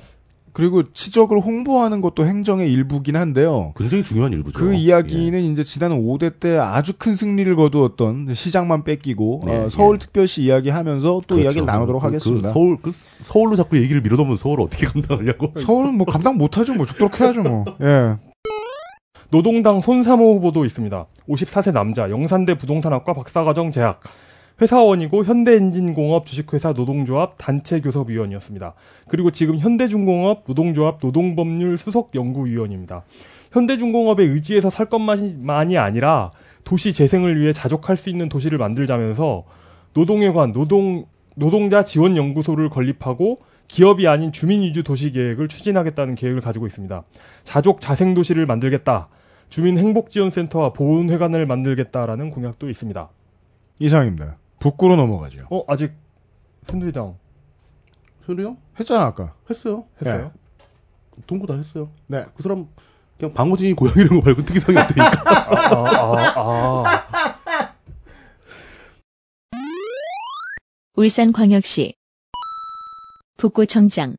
그리고 치적을 홍보하는 것도 행정의 일부긴 한데요. 굉장히 중요한 일부죠. 그 예. 이야기는 이제 지난 5대 때 아주 큰 승리를 거두었던 시장만 뺏기고 예, 어, 예. 서울특별시 이야기하면서 또 그렇죠. 이야기를 나누도록 그- 하겠습니다. 그 서울 그 서울로 자꾸 얘기를 밀어넣으면 서울 어떻게 감당하려고? 서울은 뭐 감당 못하죠. 뭐 죽도록 해야죠. 뭐. 예. 노동당 손사모 후보도 있습니다. 54세 남자, 영산대 부동산학과 박사과정 재학. 회사원이고 현대엔진공업 주식회사 노동조합 단체교섭위원이었습니다. 그리고 지금 현대중공업 노동조합 노동법률 수석연구위원입니다. 현대중공업의 의지에서 살 것만이 아니라 도시 재생을 위해 자족할 수 있는 도시를 만들자면서 노동에 관 노동 노동자 지원 연구소를 건립하고 기업이 아닌 주민 위주 도시 계획을 추진하겠다는 계획을 가지고 있습니다. 자족 자생 도시를 만들겠다. 주민 행복 지원 센터와 보훈 회관을 만들겠다라는 공약도 있습니다. 이상입니다. 북구로 넘어가죠. 어, 아직 새누리당 소리요? 했잖아 아까. 했어요. 했어요? 동구 다 했어요. 네. 그 사람 그냥 방어진이 고양이 이런 거 말고 특이성이 없으니까. 아, 아, 아. 울산광역시 북구청장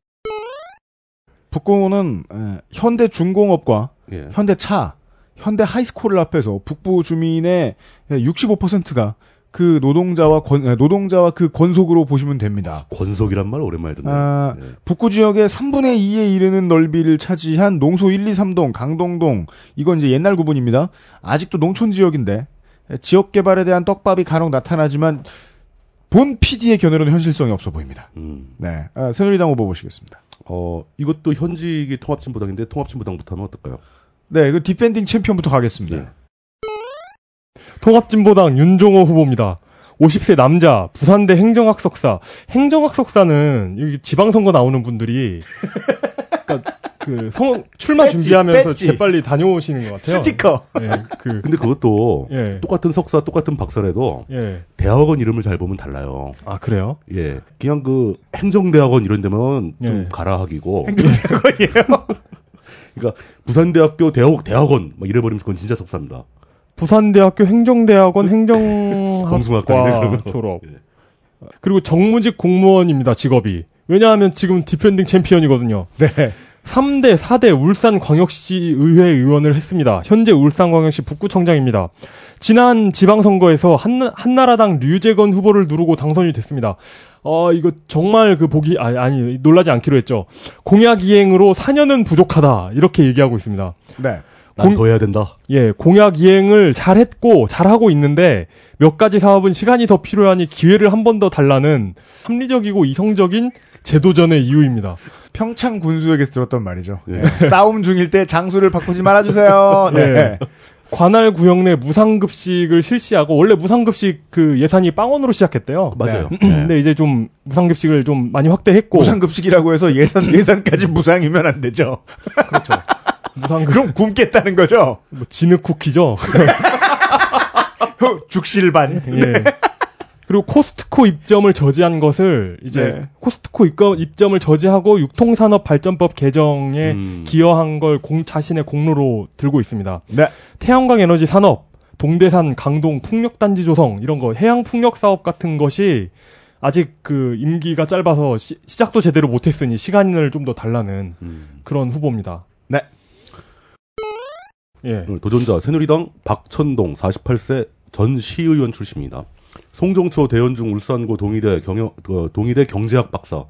북구는 에, 현대 중공업과 예. 현대 차, 현대 하이스쿨을 앞에서 북부 주민의 65%가 그 노동자와 권, 에, 노동자와 그 권속으로 보시면 됩니다. 권속이란 말 오랜만에 듣네요. 아, 예. 북구 지역의 3분의 2에 이르는 넓이를 차지한 농소 1, 2, 3동, 강동동, 이건 이제 옛날 구분입니다. 아직도 농촌 지역인데, 에, 지역 개발에 대한 떡밥이 간혹 나타나지만, 본 PD의 견해로는 현실성이 없어 보입니다. 음. 네. 아, 새누리당 후보 보시겠습니다. 어, 이것도 현직이 통합진보당인데 통합진보당부터 하면 어떨까요? 네, 그 defending 챔피언부터 가겠습니다. 예. 통합진보당 윤종호 후보입니다. 50세 남자, 부산대 행정학 석사. 행정학 석사는 여기 지방선거 나오는 분들이 그러니까 그 성, 출마 뺐지, 준비하면서 뺐지. 재빨리 다녀오시는 것 같아요. 스티커. 예, 그, 근데 그것도 예, 똑같은 석사, 똑같은 박사라도 예. 대학원 이름을 잘 보면 달라요. 아, 그래요? 예. 그냥 그 행정대학원 이런 데면 좀 예. 가라 학위고. 행정대학원이에요. 그러니까 부산대학교 대학, 대학원 막 이래버리면 그건 진짜 석사입니다. 부산대학교 행정대학원 행정학과 공승학과이네, 그러면. 졸업. 예. 그리고 정무직 공무원입니다, 직업이. 왜냐하면 지금 defending 챔피언이거든요. 네. 3대, 4대 울산광역시 의회 의원을 했습니다. 현재 울산광역시 북구청장입니다. 지난 지방선거에서 한, 한나라당 류재건 후보를 누르고 당선이 됐습니다. 어, 이거 정말 그 보기, 아니, 아니, 놀라지 않기로 했죠. 공약 이행으로 4년은 부족하다. 이렇게 얘기하고 있습니다. 네. 난 공- 더 해야 된다. 예, 공약 이행을 잘했고, 잘하고 있는데, 몇 가지 사업은 시간이 더 필요하니 기회를 한 번 더 달라는 합리적이고 이성적인 제도전의 이유입니다. 평창 군수에게서 들었던 말이죠. 예. 네. 싸움 중일 때 장수를 바꾸지 말아주세요. 네. 예. 관할 구역 내 무상급식을 실시하고 원래 무상급식 그 예산이 빵원으로 시작했대요. 맞아요. 네. 예. 근데 이제 좀 무상급식을 좀 많이 확대했고 무상급식이라고 해서 예산, 예산까지 무상이면 안 되죠. 무상급 그럼 굶겠다는 거죠. 뭐 진흙 쿠키죠. 죽실반. 예. 그리고 코스트코 입점을 저지한 것을 이제 네. 코스트코 입점, 입점을 저지하고 유통산업 발전법 개정에 음. 기여한 걸 공, 자신의 공로로 들고 있습니다. 네. 태양광 에너지 산업, 동대산, 강동, 풍력단지 조성 이런 거 해양 풍력 사업 같은 것이 아직 그 임기가 짧아서 시, 작도 제대로 못했으니 시간을 좀 더 달라는 음. 그런 후보입니다. 네. 예. 오늘 도전자 새누리당 박천동 48세 전 시의원 출신입니다. 송정초 대연중 울산고 동의대 경영 어, 동의대 경제학 박사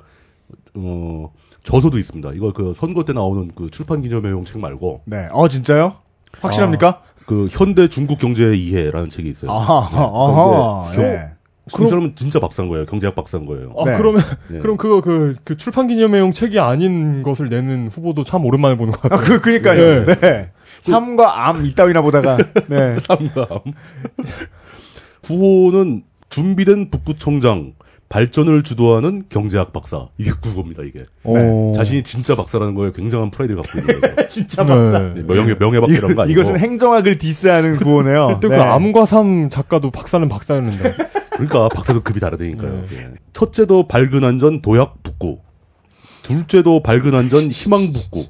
어 저서도 있습니다. 이거 그 선거 때 나오는 그 출판 기념회용 책 말고 네. 어, 진짜요? 확실합니까? 그 현대 중국 경제의 이해라는 책이 있어요. 아하, 아하. 겨- 예. 그 사람은 진짜 박사인 거예요. 경제학 박사인 거예요. 아, 네. 그러면 예. 그럼 그거 그, 그 출판 기념회용 책이 아닌 것을 내는 후보도 참 오랜만에 보는 것 아, 같아요. 그, 그니까요. 예. 네. 삶과 앎 이따위나 보다가, 네. 삼감. 후보는 준비된 북구청장 발전을 주도하는 경제학 박사 이게 구호입니다 이게 오. 자신이 진짜 박사라는 거에 굉장한 프라이드를 갖고 있는 거죠. 진짜 박사. 네. 네, 명예 명예 박사 이런 거 아니고 이것은 행정학을 디스하는 구호네요. 그때 네. 그 앎과 삶 작가도 박사는 박사였는데. 그러니까 박사도 급이 다르다니까요. 네. 예. 첫째도 밝은 안전 도약 북구, 둘째도 밝은 안전 희망 북구,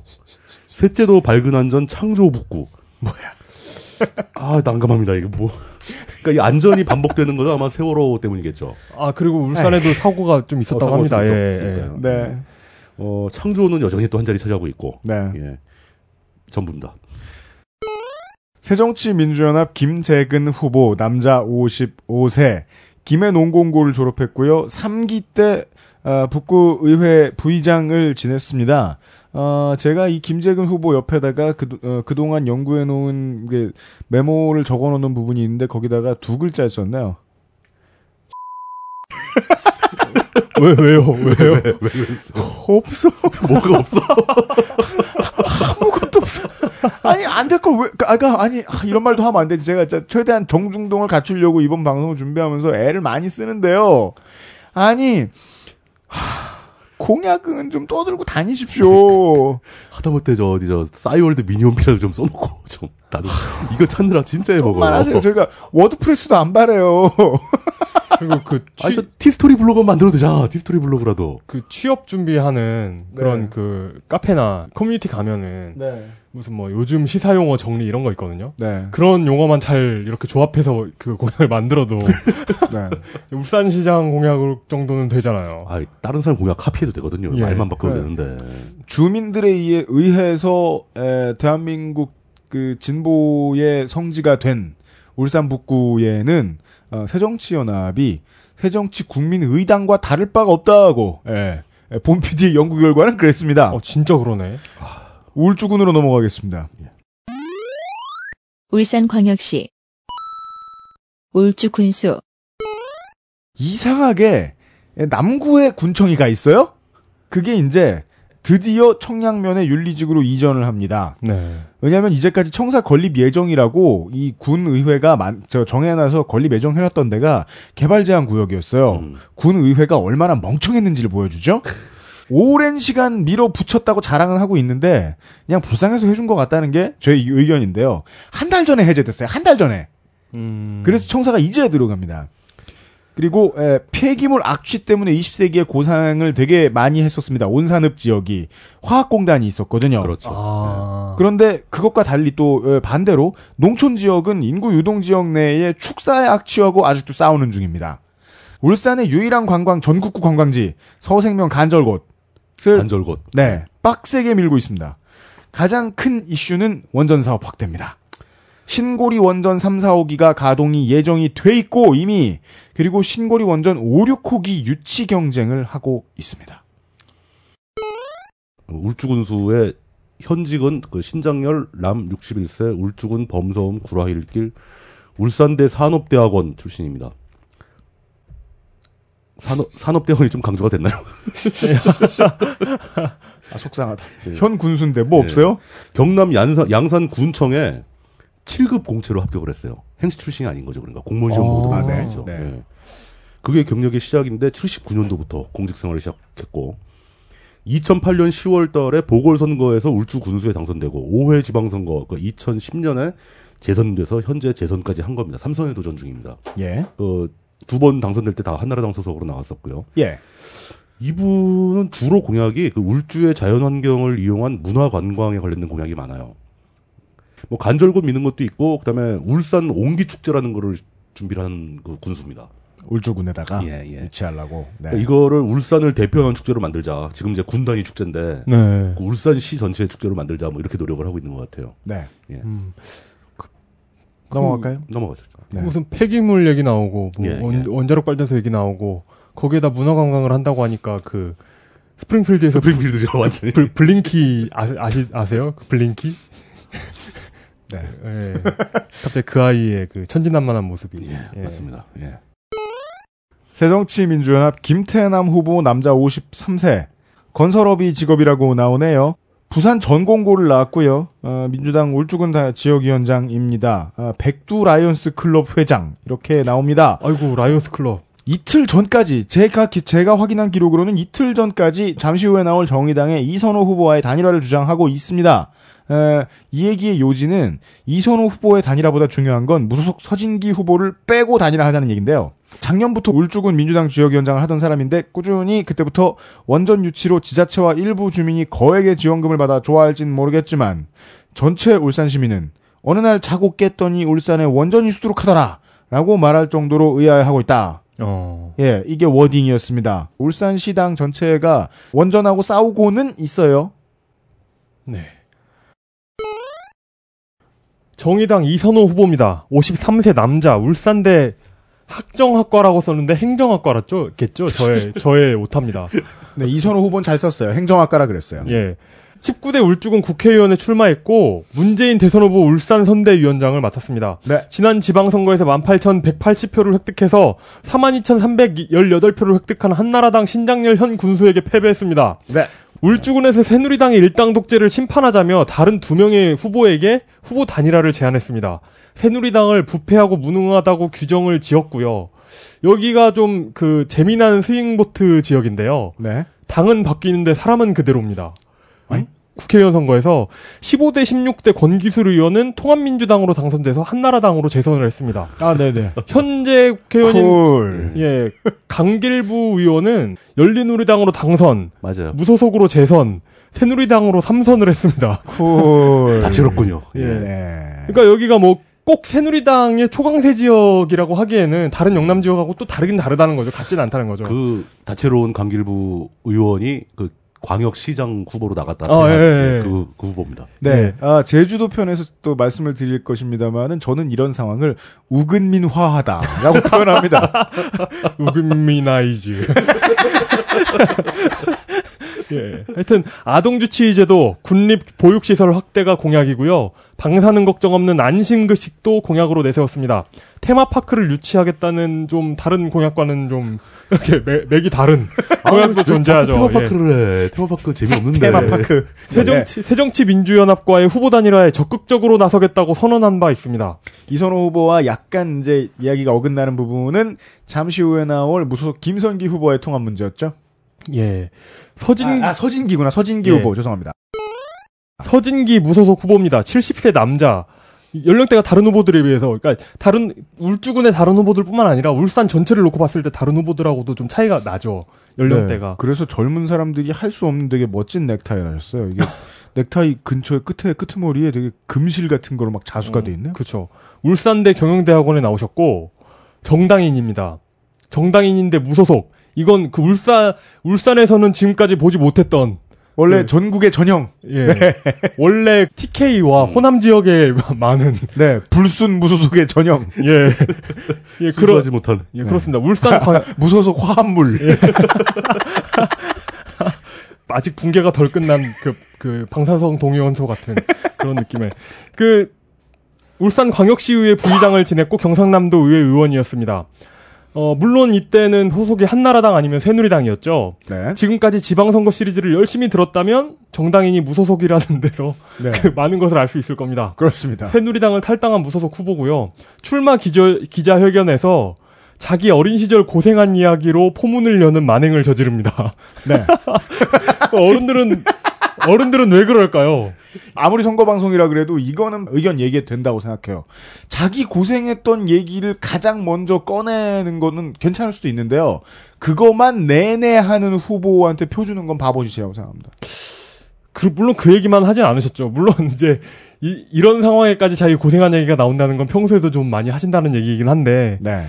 셋째도 밝은 안전 창조 북구. 뭐야? 아 난감합니다 이게 뭐. 그러니까 이 안전이 반복되는 거는 아마 세월호 때문이겠죠. 아 그리고 울산에도 사고가 좀 있었다고 어, 합니다. 좀 예, 예. 네. 어 창조는 여전히 또 한 자리 차지하고 있고. 네. 예. 전부입니다. 새정치민주연합 김재근 후보 남자 55세 김해 농공고를 졸업했고요. 3기 때 어, 북구 의회 부의장을 지냈습니다. 어, 제가 이 김재근 후보 옆에다가 그, 어, 그동안 연구해 놓은 게 메모를 적어 놓는 부분이 있는데 거기다가 두 글자 썼네요. 왜 왜요? 왜요? 왜 그랬어? 없어. 뭐가 없어? 아무것도 없어. 아니, 안 될 걸 왜, 아까, 아니, 아, 이런 말도 하면 안 되지. 제가 최대한 정중동을 갖추려고 이번 방송을 준비하면서 애를 많이 쓰는데요. 아니 하, 공약은 좀 떠들고 다니십시오. 하다못해 저 어디 저 싸이월드 미니홈피라도 좀 써놓고 좀 나도 이거 찾느라 진짜 애먹어요. 하세요. 저희가 WordPress도 안 바래요. 그리고 그 아니 취, 저 티스토리 블로그 만들어도 되잖아. 티스토리 블로그라도. 그 취업 준비하는 그런 네. 그 카페나 커뮤니티 가면은 네. 무슨 뭐 요즘 시사 용어 정리 이런 거 있거든요. 네. 그런 용어만 잘 이렇게 조합해서 그 공약을 만들어도 네. 울산시장 공약 정도는 되잖아요. 아 다른 사람 공약 카피해도 되거든요. 예, 말만 바꾸면 그래. 되는데. 주민들에 의해 의해서 에, 대한민국 그 진보의 성지가 된 울산 북구에는 어, 새정치연합이 새정치 국민의당과 다를 바가 없다고 예, 예, 본 PD의 연구 결과는 그랬습니다. 어 진짜 그러네. 우 울주군으로 넘어가겠습니다. 울산광역시 울주 군수 이상하게 남구에 군청이가 있어요. 그게 이제 드디어 청량면에 윤리직으로 이전을 합니다. 네. 왜냐하면 이제까지 청사 건립 예정이라고 이 군의회가 만, 저 정해놔서 건립 예정해놨던 데가 개발 제한 구역이었어요. 음. 군의회가 얼마나 멍청했는지를 보여주죠. 오랜 시간 밀어붙였다고 자랑은 하고 있는데 그냥 불쌍해서 해준 것 같다는 게 저의 의견인데요. 한 달 전에 해제됐어요. 한 달 전에. 음. 그래서 청사가 이제 들어갑니다. 그리고 에, 폐기물 악취 때문에 20세기에 고생을 되게 많이 했었습니다. 온산읍 지역이 화학공단이 있었거든요. 그렇죠. 아. 그런데 그것과 달리 또 어, 반대로 농촌 지역은 인구 유동 지역 내에 축사의 악취하고 아직도 싸우는 중입니다. 울산의 유일한 관광 전국구 관광지 서생명 간절곶을 단절곶. 네 빡세게 밀고 있습니다. 가장 큰 이슈는 원전 사업 확대입니다. 신고리 원전 3, 4호기가 가동이 예정이 돼 있고 이미 그리고 신고리 원전 5, 6호기 유치 경쟁을 하고 있습니다. 울주군수의 현직은 그 신장열 남 61세 울주군 범서음 구라일길 울산대 산업대학원 출신입니다. 산업, 산업대학원이 좀 강조가 됐나요? 아 속상하다. 네. 현 군수인데 뭐 네. 없어요? 경남 양산, 양산 군청에 7급 공채로 합격을 했어요. 행시 출신이 아닌 거죠. 그러니까 공무원 시험 아, 보도 아, 네. 죠 네. 그게 경력의 시작인데 79년도부터 공직 생활을 시작했고 2008년 10월 달에 보궐선거에서 울주 군수에 당선되고 5회 지방선거 그 2010년에 재선돼서 현재 재선까지 한 겁니다. 삼선에 도전 중입니다. 예. 그 두 번 당선될 때 다 한나라당 소속으로 나왔었고요. 예. 이분은 주로 공약이 그 울주의 자연환경을 이용한 문화관광에 관련된 공약이 많아요. 뭐 간절곶 미는 것도 있고 그다음에 울산 옹기 축제라는 거를 준비를 한 그 군수입니다. 울주군에다가 예, 예. 유치하려고. 네. 그러니까 이거를 울산을 대표하는 축제로 만들자. 지금 이제 군단위 축제인데 네. 그 울산시 전체의 축제로 만들자. 뭐 이렇게 노력을 하고 있는 것 같아요. 네. 음. 넘어갈까요? 넘어가시죠. 네. 무슨 폐기물 얘기 나오고 뭐 예, 원, 예. 원자력 발전소 얘기 나오고 거기에다 문화 관광을 한다고 하니까 그 스프링필드에서 스프링필드죠, 완전히. 블, 블링키 아, 아시, 아세요? 그 블링키? 네. 예. 갑자기 그 아이의 그 천진난만한 모습이. 예, 예. 맞습니다. 예. 새정치민주연합 김태남 후보 남자 53세 건설업이 직업이라고 나오네요. 부산 전공고를 나왔고요. 어, 민주당 울주군 다- 지역위원장입니다. 어, 백두 라이온스 클럽 회장 이렇게 나옵니다. 아이고 라이온스 클럽. 이틀 전까지 제가 기- 제가 확인한 기록으로는 이틀 전까지 잠시 후에 나올 정의당의 이선호 후보와의 단일화를 주장하고 있습니다. 에, 이 얘기의 요지는 이선호 후보의 단일화보다 중요한 건 무소속 서진기 후보를 빼고 단일화 하자는 얘기인데요. 작년부터 울주군 민주당 지역위원장을 하던 사람인데 꾸준히 그때부터 원전 유치로 지자체와 일부 주민이 거액의 지원금을 받아 좋아할진 모르겠지만 전체 울산 시민은 어느 날 자고 깼더니 울산에 원전이 수두룩하더라 라고 말할 정도로 의아해하고 있다. 어. 예, 이게 워딩이었습니다. 울산시당 전체가 원전하고 싸우고는 있어요. 네. 정의당 이선호 후보입니다. 53세 남자, 울산대 학정학과라고 썼는데 행정학과라죠? 겠죠? 저의, 저의 오타입니다. 네, 이선호 후보는 잘 썼어요. 행정학과라 그랬어요. 예. 19대 울주군 국회의원에 출마했고, 문재인 대선 후보 울산 선대위원장을 맡았습니다. 네. 지난 지방선거에서 18,180표를 획득해서 42,318표를 획득한 한나라당 신장렬 현 군수에게 패배했습니다. 네. 울주군에서 새누리당의 일당 독재를 심판하자며 다른 두 명의 후보에게 후보 단일화를 제안했습니다. 새누리당을 부패하고 무능하다고 규정을 지었고요. 여기가 좀 그 재미난 스윙보트 지역인데요. 네. 당은 바뀌는데 사람은 그대로입니다. 응? 국회의원 선거에서 15대 16대 권기술 의원은 통합민주당으로 당선돼서 한나라당으로 재선을 했습니다. 아, 네네. 현재 국회의원인 콜. 예 강길부 의원은 열린우리당으로 당선, 맞아요. 무소속으로 재선, 새누리당으로 삼선을 했습니다. 콜. 다채롭군요. 예. 네. 그러니까 여기가 뭐 꼭 새누리당의 초강세 지역이라고 하기에는 다른 영남 지역하고 또 다르긴 다르다는 거죠. 같지는 않다는 거죠. 그 다채로운 강길부 의원이 그 광역시장 후보로 나갔다. 아, 예, 예. 그, 그 후보입니다. 네. 네. 아, 제주도 편에서 또 말씀을 드릴 것입니다만은 저는 이런 상황을 우근민화하다라고 표현합니다. 우금미나이즈. 예. 하여튼 아동주치의제도 군립 보육시설 확대가 공약이고요. 방사능 걱정 없는 안심급식도 공약으로 내세웠습니다. 테마파크를 유치하겠다는 좀 다른 공약과는 좀 이렇게 매, 맥이 다른 공약도 존재하죠. 예. 테마파크를 해. 테마파크 재미없는데. 테마파크. 새정치 새정치 민주연합과의 후보 단일화에 적극적으로 나서겠다고 선언한 바 있습니다. 이선호 후보와 약간 이제 이야기가 어긋나는 부분은 잠시 후에 나올 무소속 김선기 후보의 통합 문제였죠. 예. 서진 아, 아, 서진기구나. 서진기 예. 후보. 죄송합니다. 서진기 무소속 후보입니다. 70세 남자. 연령대가 다른 후보들에 비해서, 그러니까 다른 울주군의 다른 후보들뿐만 아니라 울산 전체를 놓고 봤을 때 다른 후보들하고도 좀 차이가 나죠. 연령대가. 네, 그래서 젊은 사람들이 할 수 없는 되게 멋진 넥타이를 하셨어요. 이게 넥타이 근처에 끝에 끄트머리에 되게 금실 같은 거로 막 자수가 돼 있네요. 그렇죠. 울산대 경영대학원에 나오셨고 정당인입니다. 정당인인데 무소속. 이건 그 울산 울산에서는 지금까지 보지 못했던 원래 네. 전국의 전형. 예. 원래 TK와 호남 지역에 많은 네. 불순 무소속의 전형. 예. 예, 순수하지 못한. 예, 그렇습니다. 울산 광 무소속 화합물. 예. 아직 붕괴가 덜 끝난 그, 그 방사성 동위원소 같은 그런 느낌의 그 울산 광역시의회 부의장을 지냈고 경상남도 의회 의원이었습니다. 어, 물론 이때는 소속이 한나라당 아니면 새누리당이었죠. 네. 지금까지 지방선거 시리즈를 열심히 들었다면 정당인이 무소속이라는 데서 네. 그 많은 것을 알 수 있을 겁니다. 그렇습니다. 새누리당을 탈당한 무소속 후보고요. 출마 기저, 기자회견에서 자기 어린 시절 고생한 이야기로 포문을 여는 만행을 저지릅니다. 네. 어른들은 어른들은 왜 그럴까요? 아무리 선거 방송이라 그래도 이거는 의견 얘기해도 된다고 생각해요. 자기 고생했던 얘기를 가장 먼저 꺼내는 거는 괜찮을 수도 있는데요. 그거만 내내 하는 후보한테 표 주는 건 바보짓이라고 생각합니다. 그, 물론 그 얘기만 하진 않으셨죠. 물론 이제 이, 이런 상황에까지 자기 고생한 얘기가 나온다는 건 평소에도 좀 많이 하신다는 얘기이긴 한데 네.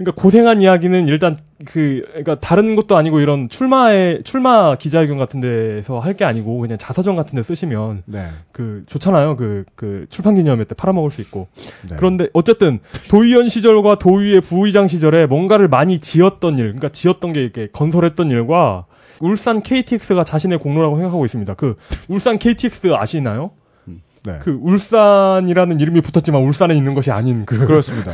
그러니까 고생한 이야기는 일단 그 그러니까 다른 것도 아니고 이런 출마에 출마 기자회견 같은 데서 할 게 아니고 그냥 자서전 같은 데 쓰시면 네. 그 좋잖아요. 그그 출판 기념회 때 팔아먹을 수 있고. 네. 그런데 어쨌든 도의원 시절과 도의회 부의장 시절에 뭔가를 많이 지었던 일, 그러니까 지었던 게 이렇게 건설했던 일과 울산 KTX가 자신의 공로라고 생각하고 있습니다. 그 울산 KTX 아시나요? 네. 그 울산이라는 이름이 붙었지만 울산에 있는 것이 아닌 그 그렇습니다.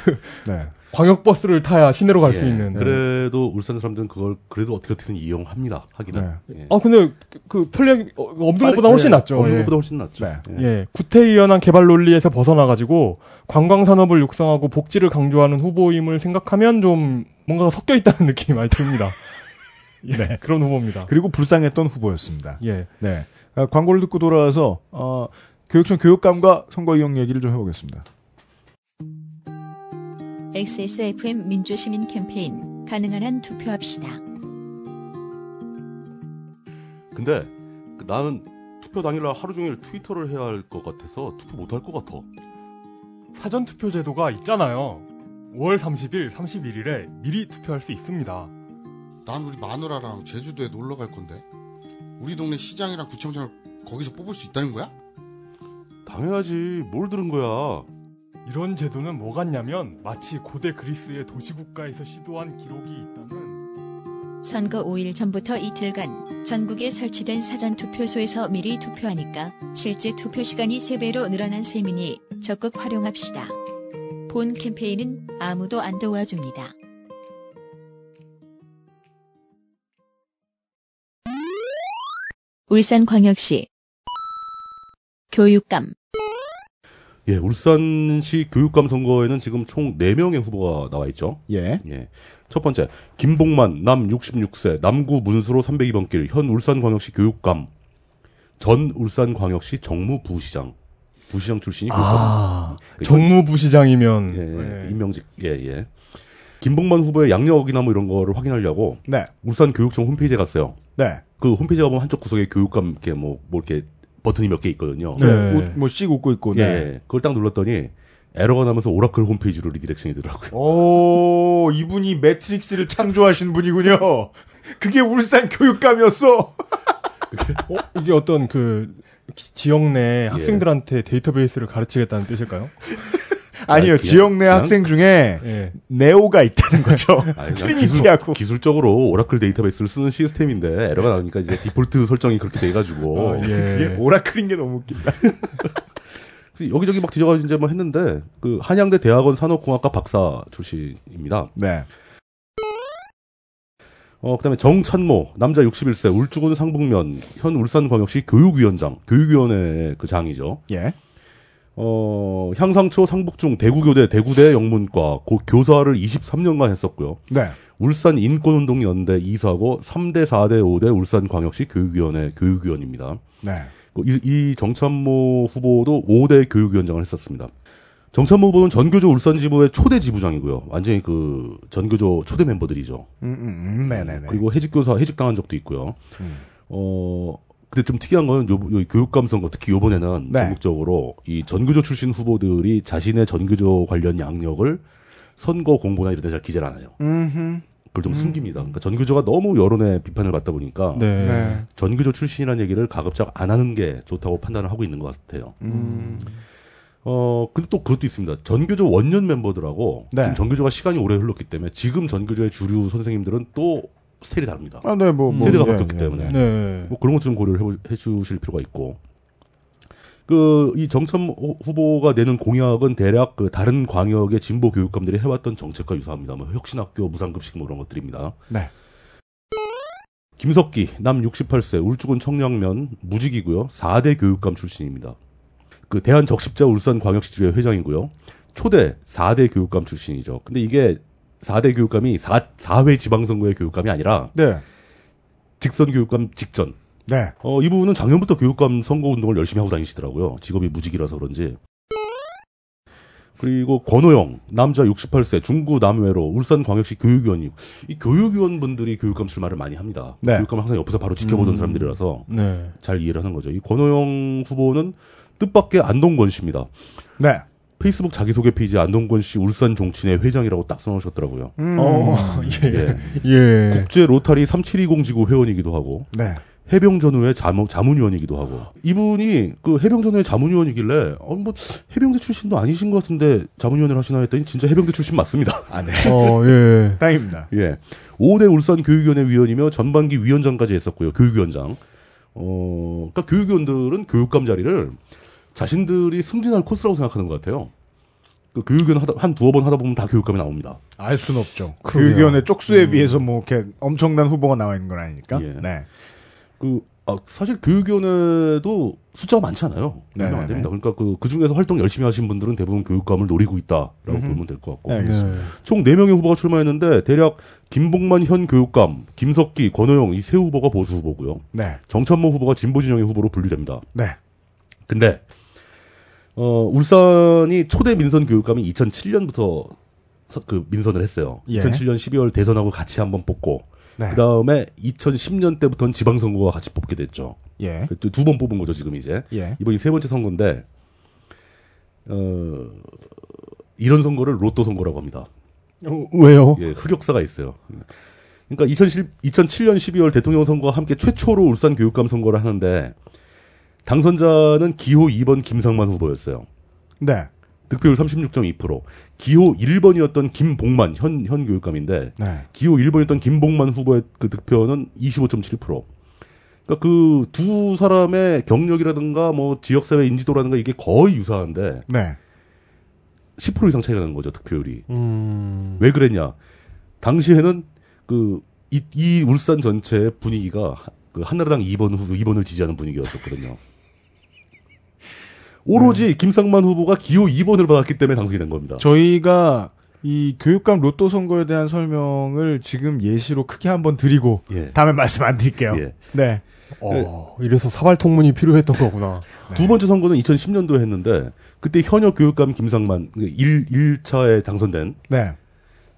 네. 광역버스를 타야 시내로 갈수 예. 있는. 그래도 울산 사람들은 그걸 그래도 어떻게 어떻게든 이용합니다. 하기는. 예. 아 근데 그- 그 편리하게 어, 없는 것보다 훨씬 예, 낫죠. 없는 예. 것보다 훨씬 낫죠. 네. 예. 예, 구태의연한 개발 논리에서 벗어나 가지고 관광 산업을 육성하고 복지를 강조하는 후보임을 생각하면 좀 뭔가가 섞여 있다는 느낌이 많이 듭니다. 예, 그런 후보입니다. 그리고 불쌍했던 후보였습니다. 예, 네. 아, 광고를 듣고 돌아와서 어, 교육청 교육감과 선거 이용 얘기를 좀 해보겠습니다. XSFM 민주시민 캠페인 가능한 한 투표합시다. 근데 그 나는 투표 당일날 하루 종일 트위터를 해야 할 것 같아서 투표 못 할 것 같아. 사전 투표 제도가 있잖아요. 5월 30일, 31일에 미리 투표할 수 있습니다. 난 우리 마누라랑 제주도에 놀러 갈 건데 우리 동네 시장이랑 구청장을 거기서 뽑을 수 있다는 거야? 당연하지. 뭘 들은 거야. 이런 제도는 뭐 같냐면 마치 고대 그리스의 도시국가에서 시도한 기록이 있다는 선거 5일 전부터 이틀간 전국에 설치된 사전 투표소에서 미리 투표하니까 실제 투표 시간이 3배로 늘어난 셈이니 적극 활용합시다. 본 캠페인은 아무도 안 도와줍니다. 울산광역시 교육감 예, 울산시 교육감 선거에는 지금 총 4명의 후보가 나와 있죠. 예. 예. 첫 번째, 김봉만, 남 66세, 남구 문수로 302번 길, 현 울산광역시 교육감, 전 울산광역시 정무부시장. 부시장 출신이 아, 그 정무부시장이면 예, 예, 예. 임명직, 예, 예. 김봉만 후보의 양력이나 뭐 이런 거를 확인하려고 네. 울산 교육청 홈페이지에 갔어요. 네. 그 홈페이지 가보면 한쪽 구석에 교육감 이렇게 뭐, 뭐 이렇게 버튼이 몇 개 있거든요. 네. 웃, 뭐 씩 웃고 있고. 예, 네. 예. 그걸 딱 눌렀더니 에러가 나면서 Oracle 홈페이지로 redirection이 되더라고요. 오, 이분이 매트릭스를 창조하신 분이군요. 그게 울산 교육감이었어. 어? 이게 어떤 그 기- 지역 예. 내 학생들한테 데이터베이스를 가르치겠다는 뜻일까요? 아니요, 그냥- 지역 내 학생 중에 예. 네오가 있다는 거죠. 아니, 그냥 트리니티하고. 기술, 적으로 Oracle 데이터베이스를 쓰는 시스템인데 에러가 나오니까 이제 디폴트 설정이 그렇게 돼가지고 어, 예. 오라클인 게 너무 웃긴다. 여기저기 막 뒤져가지고 이제 뭐 했는데 그 한양대 대학원 산업공학과 박사 출신입니다. 네. 어 그 다음에 정찬모 남자 61세 울주군 상북면 현 울산광역시 교육위원장 교육위원회 그 장이죠. 예. 어 향상초 상북중 대구교대 대구대 영문과 고 교사를 23년간 했었고요. 네. 울산 인권운동연대 이사고 3대 4대 5대 울산광역시 교육위원회 교육위원입니다. 네. 이, 이 정찬모 후보도 5대 교육위원장을 했었습니다. 정찬모 후보는 전교조 울산 지부의 초대 지부장이고요. 완전히 그 전교조 초대 멤버들이죠. 음, 음, 음, 네네네. 그리고 해직교사 해직당한 적도 있고요. 음. 어 근데 좀 특이한 거는 요, 요 교육감 선거 특히 요번에는 네. 전국적으로 이 전교조 출신 후보들이 자신의 전교조 관련 양력을 선거 공보나 이런 데 잘 기재를 안 해요. 음흠. 그걸 좀 숨깁니다. 그러니까 전교조가 너무 여론의 비판을 받다 보니까 네. 네. 전교조 출신이라는 얘기를 가급적 안 하는 게 좋다고 판단을 하고 있는 것 같아요. 음. 어, 근데 또 그것도 있습니다. 전교조 원년 멤버들하고 네. 지금 전교조가 시간이 오래 흘렀기 때문에 지금 전교조의 주류 선생님들은 또 스타일이 다릅니다. 아, 네, 뭐, 뭐. 세대가 예, 바뀌었기 예, 때문에. 예. 네. 뭐 그런 것 좀 고려를 해보, 해주실 필요가 있고. 그, 이 후- 후보가 내는 공약은 대략 그 다른 광역의 진보 교육감들이 해왔던 정책과 유사합니다. 뭐 혁신학교, 무상급식 뭐 이런 것들입니다. 네. 김석기, 남 68세, 울주군 청량면, 무직이고요. 4대 교육감 출신입니다. 그 대한적십자 울산광역시주회 회장이고요. 초대 4대 교육감 출신이죠. 근데 이게 4대 교육감이 4, 4회 지방선거의 교육감이 아니라 네. 직선 교육감 직전. 네. 어, 이분은 작년부터 교육감 선거 운동을 열심히 하고 다니시더라고요. 직업이 무직이라서 그런지. 그리고 권호영, 남자 68세, 중구 남외로 울산광역시 교육위원이고, 이 교육위원 분들이 교육감 출마를 많이 합니다. 네. 교육감 항상 옆에서 바로 지켜보던 음. 사람들이라서 네. 잘 이해를 하는 거죠. 이 권호영 후보는 뜻밖의 안동권 씨입니다. 네. 페이스북 자기소개 페이지에 안동권 씨 울산 종친회 회장이라고 딱 써놓으셨더라고요. 음. 어, 예. 예. 예. 국제 로타리 3720 지구 회원이기도 하고, 네. 해병 전후의 자문, 자문위원이기도 하고 이분이 그 해병 전후의 자문위원이길래 어, 뭐 해병대 출신도 아니신 것 같은데 자문위원을 하시나 했더니 진짜 해병대 출신 맞습니다. 아, 네. 어, 예. 다행입니다. 예. 5대 울산 교육위원회 위원이며 전반기 위원장까지 했었고요. 교육위원장. 어, 그러니까 교육위원들은 교육감 자리를 자신들이 승진할 코스라고 생각하는 것 같아요. 그 교육위원 하다, 한 두어 번 하다 보면 다 교육감이 나옵니다. 알 수는 없죠. 교육위원회 쪽수에 비해서 뭐 이렇게 엄청난 후보가 나와 있는 건 아니니까. 예. 네. 그, 아, 사실 교육위원회도 숫자가 많지 않아요. 네네네. 몇명안 됩니다. 그러니까 그, 그 중에서 활동 열심히 하신 분들은 대부분 교육감을 노리고 있다라고 음흠. 보면 될 것 같고. 네, 알겠습니다. 네. 총 4명의 후보가 출마했는데 대략 김봉만 현 교육감, 김석기, 권호영 이 세 후보가 보수 후보고요. 네. 정찬모 후보가 진보 진영의 후보로 분류됩니다. 네. 근데 어, 울산이 초대 민선 교육감이 2007년부터 그 민선을 했어요. 예. 2007년 12월 대선하고 같이 한번 뽑고 네. 그 다음에 2010년 때부터는 지방선거와 같이 뽑게 됐죠. 예. 두 번 뽑은 거죠 지금 이제 예. 이번이 세 번째 선거인데 어 이런 선거를 로또 선거라고 합니다. 어, 왜요? 예, 흑역사가 있어요. 그러니까 2007, 2007년 12월 대통령 선거와 함께 최초로 울산 교육감 선거를 하는데 당선자는 기호 2번 김상만 후보였어요. 네. 득표율 36.2%. 기호 1번이었던 김봉만 현, 현 교육감인데 네. 기호 1번이었던 김봉만 후보의 그 득표는 25.7%. 그러니까 그 두 사람의 경력이라든가 뭐 지역 사회 인지도라든가 이게 거의 유사한데 네. 10% 이상 차이가 나는 거죠 득표율이. 음. 왜 그랬냐? 당시에는 그, 이, 이 울산 전체 분위기가 하- 그 한나라당 2번 후, 2번을 지지하는 분위기였었거든요. 오로지 김상만 후보가 기호 2번을 받았기 때문에 당선이 된 겁니다. 저희가 이 교육감 로또 선거에 대한 설명을 지금 예시로 크게 한번 드리고 예. 다음에 말씀 안 드릴게요. 예. 네. 어, 이래서 사발통문이 필요했던 거구나. 두 번째 선거는 2010년도에 했는데 그때 현역 교육감 김상만 1, 1차에 당선된 네.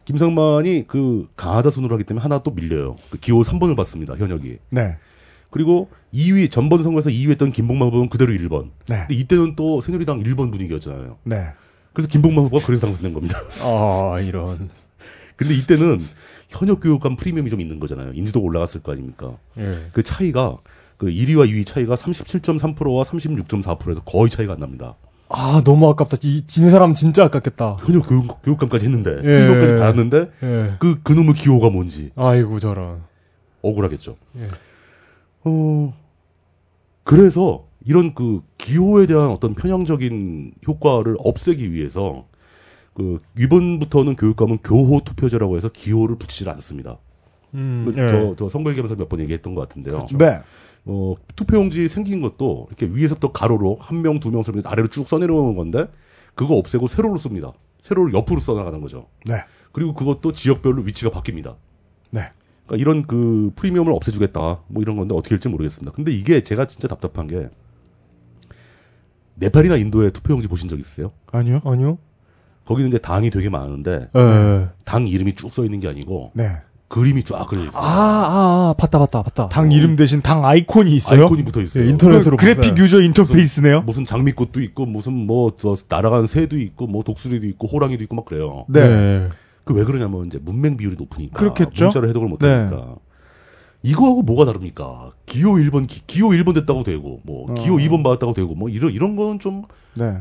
김상만이 그 강하다 순으로 하기 때문에 하나 또 밀려요. 그 기호 3번을 받습니다. 현역이. 네. 그리고 2위 전번 선거에서 2위 했던 김봉만 후보는 그대로 1번. 네. 근데 이때는 또 새누리당 1번 분위기였잖아요. 네. 그래서 김봉만 후보가 그래서 당선된 겁니다. 아, 이런. 근데 이때는 현역 교육감 프리미엄이 좀 있는 거잖아요. 인지도가 올라갔을 거 아닙니까? 예. 그 차이가 그 1위와 2위 차이가 37.3%와 36.4%에서 거의 차이가 안 납니다. 아, 너무 아깝다. 이, 지는 사람 진짜 아깝겠다. 현역 교육, 교육감까지 했는데 예. 프리미엄까지 받았는데 예. 그 그놈의 기호가 뭔지 아이고, 저런. 억울하겠죠. 예. 어 그래서 이런 그 기호에 대한 어떤 편향적인 효과를 없애기 위해서 그 이번부터는 교육감은 교호 투표제라고 해서 기호를 붙이질 않습니다. 음, 그 예. 저, 저 선거 얘기하면서 몇 번 얘기했던 것 같은데요. 네. 어, 투표용지 생긴 것도 이렇게 위에서부터 가로로 한 명, 두 명, 세 명 아래로 쭉 써내려오는 건데 그거 없애고 세로로 씁니다. 세로를 옆으로 써나가는 거죠. 네. 그리고 그것도 지역별로 위치가 바뀝니다. 네. 그러니까 이런 그 프리미엄을 없애주겠다 뭐 이런 건데 어떻게 될지 모르겠습니다. 근데 이게 제가 진짜 답답한 게 네팔이나 인도의 투표용지 보신 적 있으세요? 아니요. 아니요? 거기는 이제 당이 되게 많은데 예. 당 이름이 쭉 써 있는 게 아니고 네. 그림이 쫙 그려져 있어요. 아, 아, 아, 봤다, 봤다, 봤다. 당 이름 대신 당 아이콘이 있어요. 아이콘이 붙어 있어요. 예, 인터넷으로 그 그래픽. 유저 인터페이스네요. 무슨 장미꽃도 있고 무슨 뭐저 날아가는 새도 있고 뭐 독수리도 있고 호랑이도 있고 막 그래요. 네. 예. 그 왜 그러냐면 이제 문맹 비율이 높으니까 그렇겠죠? 문자를 해석을 못 하니까 이거하고 뭐가 다릅니까? 기호 1번 기, 호 1번 됐다고 되고 뭐 어. 기호 2번 받았다고 되고 뭐 이런 이런 거는 좀 네.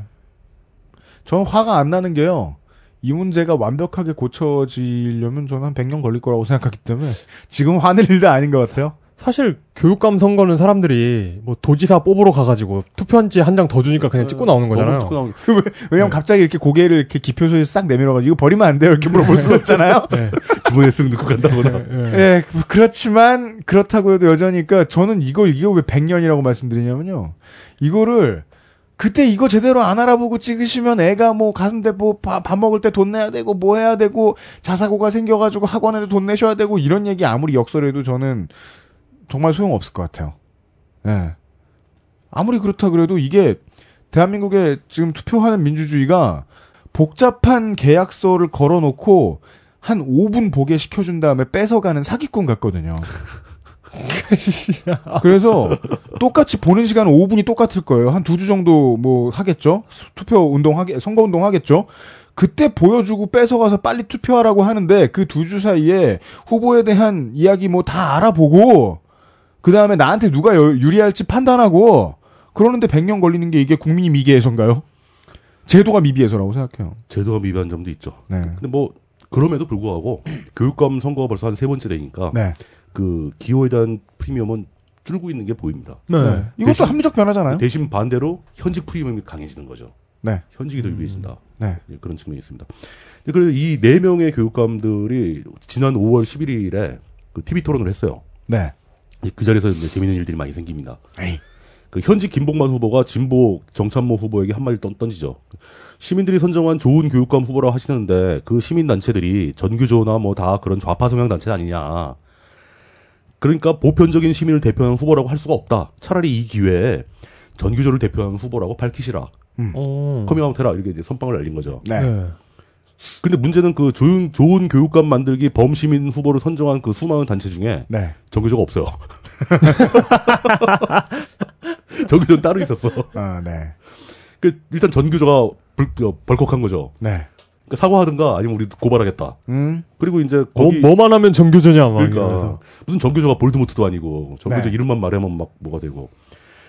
저는 화가 안 나는 게요. 이 문제가 완벽하게 고쳐지려면 저는 한 100년 걸릴 거라고 생각하기 때문에 지금 화낼 일도 아닌 것 같아요. 사실 교육감 선거는 사람들이 뭐 도지사 뽑으러 가가지고 투표한지 한 장 더 주니까 그냥 찍고 나오는 거잖아요. 찍고 나오는- 왜냐면 갑자기 이렇게 고개를 이렇게 기표소에 싹 내밀어가지고 이거 버리면 안 돼요 이렇게 물어볼 수 없잖아요. 네. 주머니에 쓱 넣고 간다거나 예. 예, 그렇지만 그렇다고 해도 여전히니까 저는 이거 이거 왜 100년이라고 말씀드리냐면요. 이거를 그때 이거 제대로 안 알아보고 찍으시면 애가 뭐 가는데 뭐밥 먹을 때 돈 내야 되고 뭐 해야 되고 자사고가 생겨가지고 학원에도 돈 내셔야 되고 이런 얘기 아무리 역설해도 저는 정말 소용 없을 것 같아요. 예. 아무리 그렇다 그래도 이게 대한민국의 지금 투표하는 민주주의가 복잡한 계약서를 걸어놓고 한 5분 보게 시켜준 다음에 뺏어가는 사기꾼 같거든요. 그래서 똑같이 보는 시간은 5분이 똑같을 거예요. 한 두 주 정도 뭐 하겠죠? 투표 운동 하게, 선거 운동 하겠죠? 그때 보여주고 뺏어가서 빨리 투표하라고 하는데 그 두 주 사이에 후보에 대한 이야기 뭐 다 알아보고 그 다음에 나한테 누가 여- 유리할지 판단하고 그러는데 100년 걸리는 게 이게 국민이 미개해서인가요? 제도가 미비해서라고 생각해요. 제도가 미비한 점도 있죠. 네. 근데 뭐 그럼에도 불구하고 교육감 선거가 벌써 한 세 번째 되니까 네. 그 기호에 대한 프리미엄은 줄고 있는 게 보입니다. 네. 네. 이것도 대신- 합리적 변화잖아요. 대신 반대로 현직 프리미엄이 강해지는 거죠. 네. 현직이 더 유리해진다. 네. 예, 그런 측면이 있습니다. 그래서 이 네 명의 교육감들이 지난 5월 11일에 그 TV 토론을 했어요. 네. 이- 그 자리에서 이제 재밌는 일들이 많이 생깁니다. 에이. 그 현직 김복만 후보가 진보 정찬모 후보에게 한마디 던, 던지죠. 시민들이 선정한 좋은 교육감 후보라고 하시는데 그 시민 단체들이 전교조나 뭐 다 그런 좌파 성향 단체 아니냐. 그러니까 보편적인 시민을 대표하는 후보라고 할 수가 없다. 차라리 이 기회에 전교조를 대표하는 후보라고 밝히시라. 어. 커밍아웃 해라. 이렇게 이제 선빵을 날린 거죠. 네. 네. 근데 문제는 그 좋은, 좋은 교육감 만들기 범시민 후보를 선정한 그 수많은 단체 중에 네. 전교조가 없어요. 전교조는 따로 있었어. 아, 네. 그 일단 전교조가 불, 벌컥한 거죠. 네. 그러니까 사과하든가 아니면 우리 고발하겠다. 음. 그리고 이제 뭐, 거기 뭐 만 하면 정교조냐, 막. 그러니까 이러면서. 무슨 전교조가 볼드모트도 아니고 전교조 네. 이름만 말하면 막 뭐가 되고.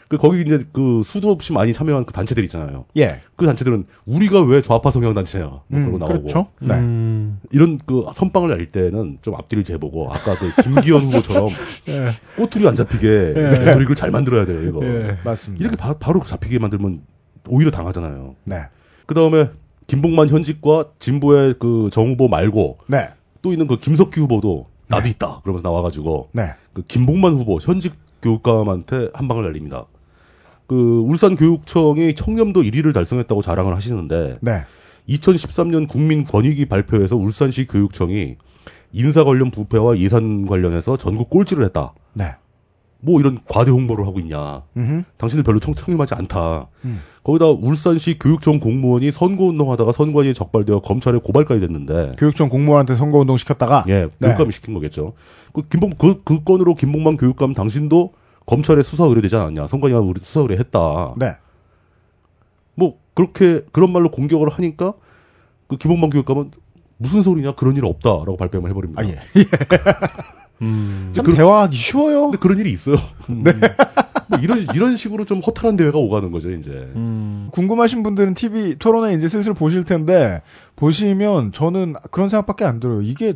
그 거기 이제 그 수도 없이 많이 참여한 그 단체들 있잖아요. 예. 그 단체들은 우리가 왜 좌파 성향 단체냐 뭐 음, 그러고 나오고 그렇죠. 네. 음. 이런 그 선빵을 날 때는 좀 앞뒤를 재보고 아까 그 김기현 후보처럼 예. 꼬투리 안 잡히게 레토릭을 잘 만들어야 돼요 이거. 예. 맞습니다. 이렇게 바, 바로 잡히게 만들면 오히려 당하잖아요. 네. 그 다음에 김봉만 현직과 진보의 그 정 후보 말고 네. 또 있는 그 김석기 후보도 나도 있다 그러면서 나와가지고 네. 그 김봉만 후보 현직 교육감한테 한 방을 날립니다. 그 울산 교육청이 청렴도 1위를 달성했다고 자랑을 하시는데 네. 2013년 국민 권익위 발표에서 울산시 교육청이 인사 관련 부패와 예산 관련해서 전국 꼴찌를 했다. 네. 뭐 이런 과대 홍보를 하고 있냐. 음흠. 당신들 별로 청, 청렴하지 않다. 음. 거기다 울산시 교육청 공무원이 선거운동하다가 선관위에 적발되어 검찰에 고발까지 됐는데 교육청 공무원한테 선거운동 시켰다가 예, 네. 교육감이 시킨 거겠죠. 그 김봉 그, 그 건으로 김봉만 교육감 당신도 검찰에 수사 의뢰되지 않았냐? 선관위가 우리 수사 의뢰했다. 네. 뭐 그렇게 그런 말로 공격을 하니까 그 김봉만 교육감은 무슨 소리냐? 그런 일 없다라고 발뺌을 해버립니다. 아 예. 음. 참 그런- 대화하기 쉬워요. 근데 그런 일이 있어요. 네. 뭐 이런 이런 식으로 좀 허탈한 대회가 오가는 거죠, 이제. 음. 궁금하신 분들은 TV 토론회 이제 슬슬 보실 텐데 보시면 저는 그런 생각밖에 안 들어요. 이게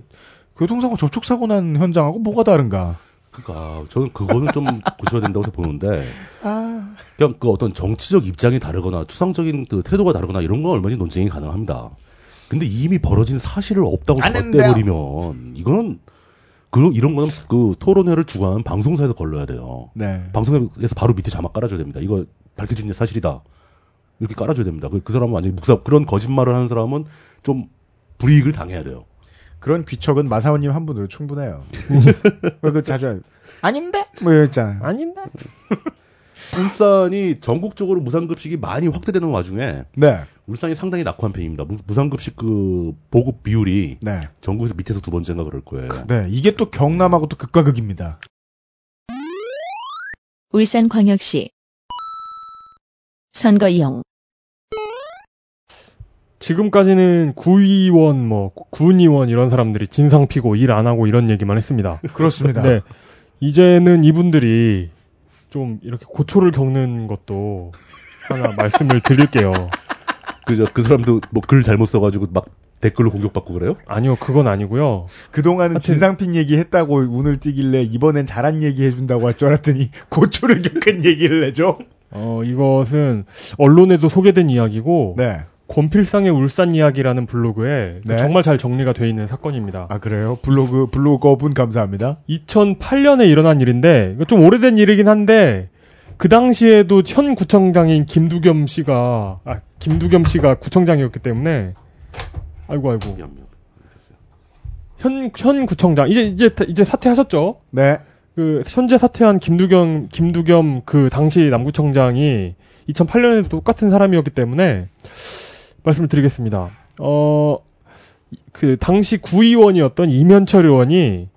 교통사고 접촉사고 난 현장하고 뭐가 다른가? 그러니까 저는 그거는 좀 고쳐야 된다고 보는데 아, 그냥 그 어떤 정치적 입장이 다르거나 추상적인 그 태도가 다르거나 이런 건 얼마든지 논쟁이 가능합니다. 근데 이미 벌어진 사실을 없다고. 덧대버리면 이건 그 이런 거는 그 토론회를 주관하는 방송사에서 걸러야 돼요. 네. 방송에서 바로 밑에 자막 깔아줘야 됩니다. 이거 밝혀진 게 사실이다. 이렇게 깔아줘야 됩니다. 그, 그 사람은 완전히 묵사 그런 거짓말을 하는 사람은 좀 불이익을 당해야 돼요. 그런 귀척은 마사오님 한 분으로 충분해요. 왜그 자주 할- 아닌데? 뭐 이랬잖아요. 아닌데? 울산이 전국적으로 무상급식이 많이 확대되는 와중에 네, 울산이 상당히 낙후한 편입니다. 무- 무상급식 그 보급 비율이 네, 전국에서 밑에서 두 번째인가 그럴 거예요. 네. 이게 또 경남하고 또 극과 극입니다. 울산광역시 선거 이용 지금까지는 구의원, 뭐, 군의원 이런 사람들이 진상 피고 일 안 하고 이런 얘기만 했습니다. 그렇습니다. 네. 이제는 이분들이 좀 이렇게 고초를 겪는 것도 하나 말씀을 드릴게요. 그저 그 사람도 뭐 글 잘못 써가지고 막 댓글로 공격받고 그래요? 아니요, 그건 아니고요. 그동안은 하여튼- 진상핀 얘기 했다고 운을 띄길래 이번엔 잘한 얘기 해준다고 할 줄 알았더니 고초를 겪은 얘기를 해줘. 어, 이것은 언론에도 소개된 이야기고 네. 권필상의 울산 이야기라는 블로그에 네. 정말 잘 정리가 되어 있는 사건입니다. 아 그래요? 블로그 블로거분 감사합니다. 2008년에 일어난 일인데 이거 좀 오래된 일이긴 한데 그 당시에도 현 구청장인 김두겸 씨가 아 김두겸 씨가 구청장이었기 때문에 아이고 아이고. 현 현 구청장 이제 이제 이제 사퇴하셨죠? 네. 그 현재 사퇴한 김두겸 김두겸 그 당시 남구청장이 2008년에도 똑같은 사람이었기 때문에 말씀을 드리겠습니다. 어, 그 당시 구의원이었던 이면철 의원이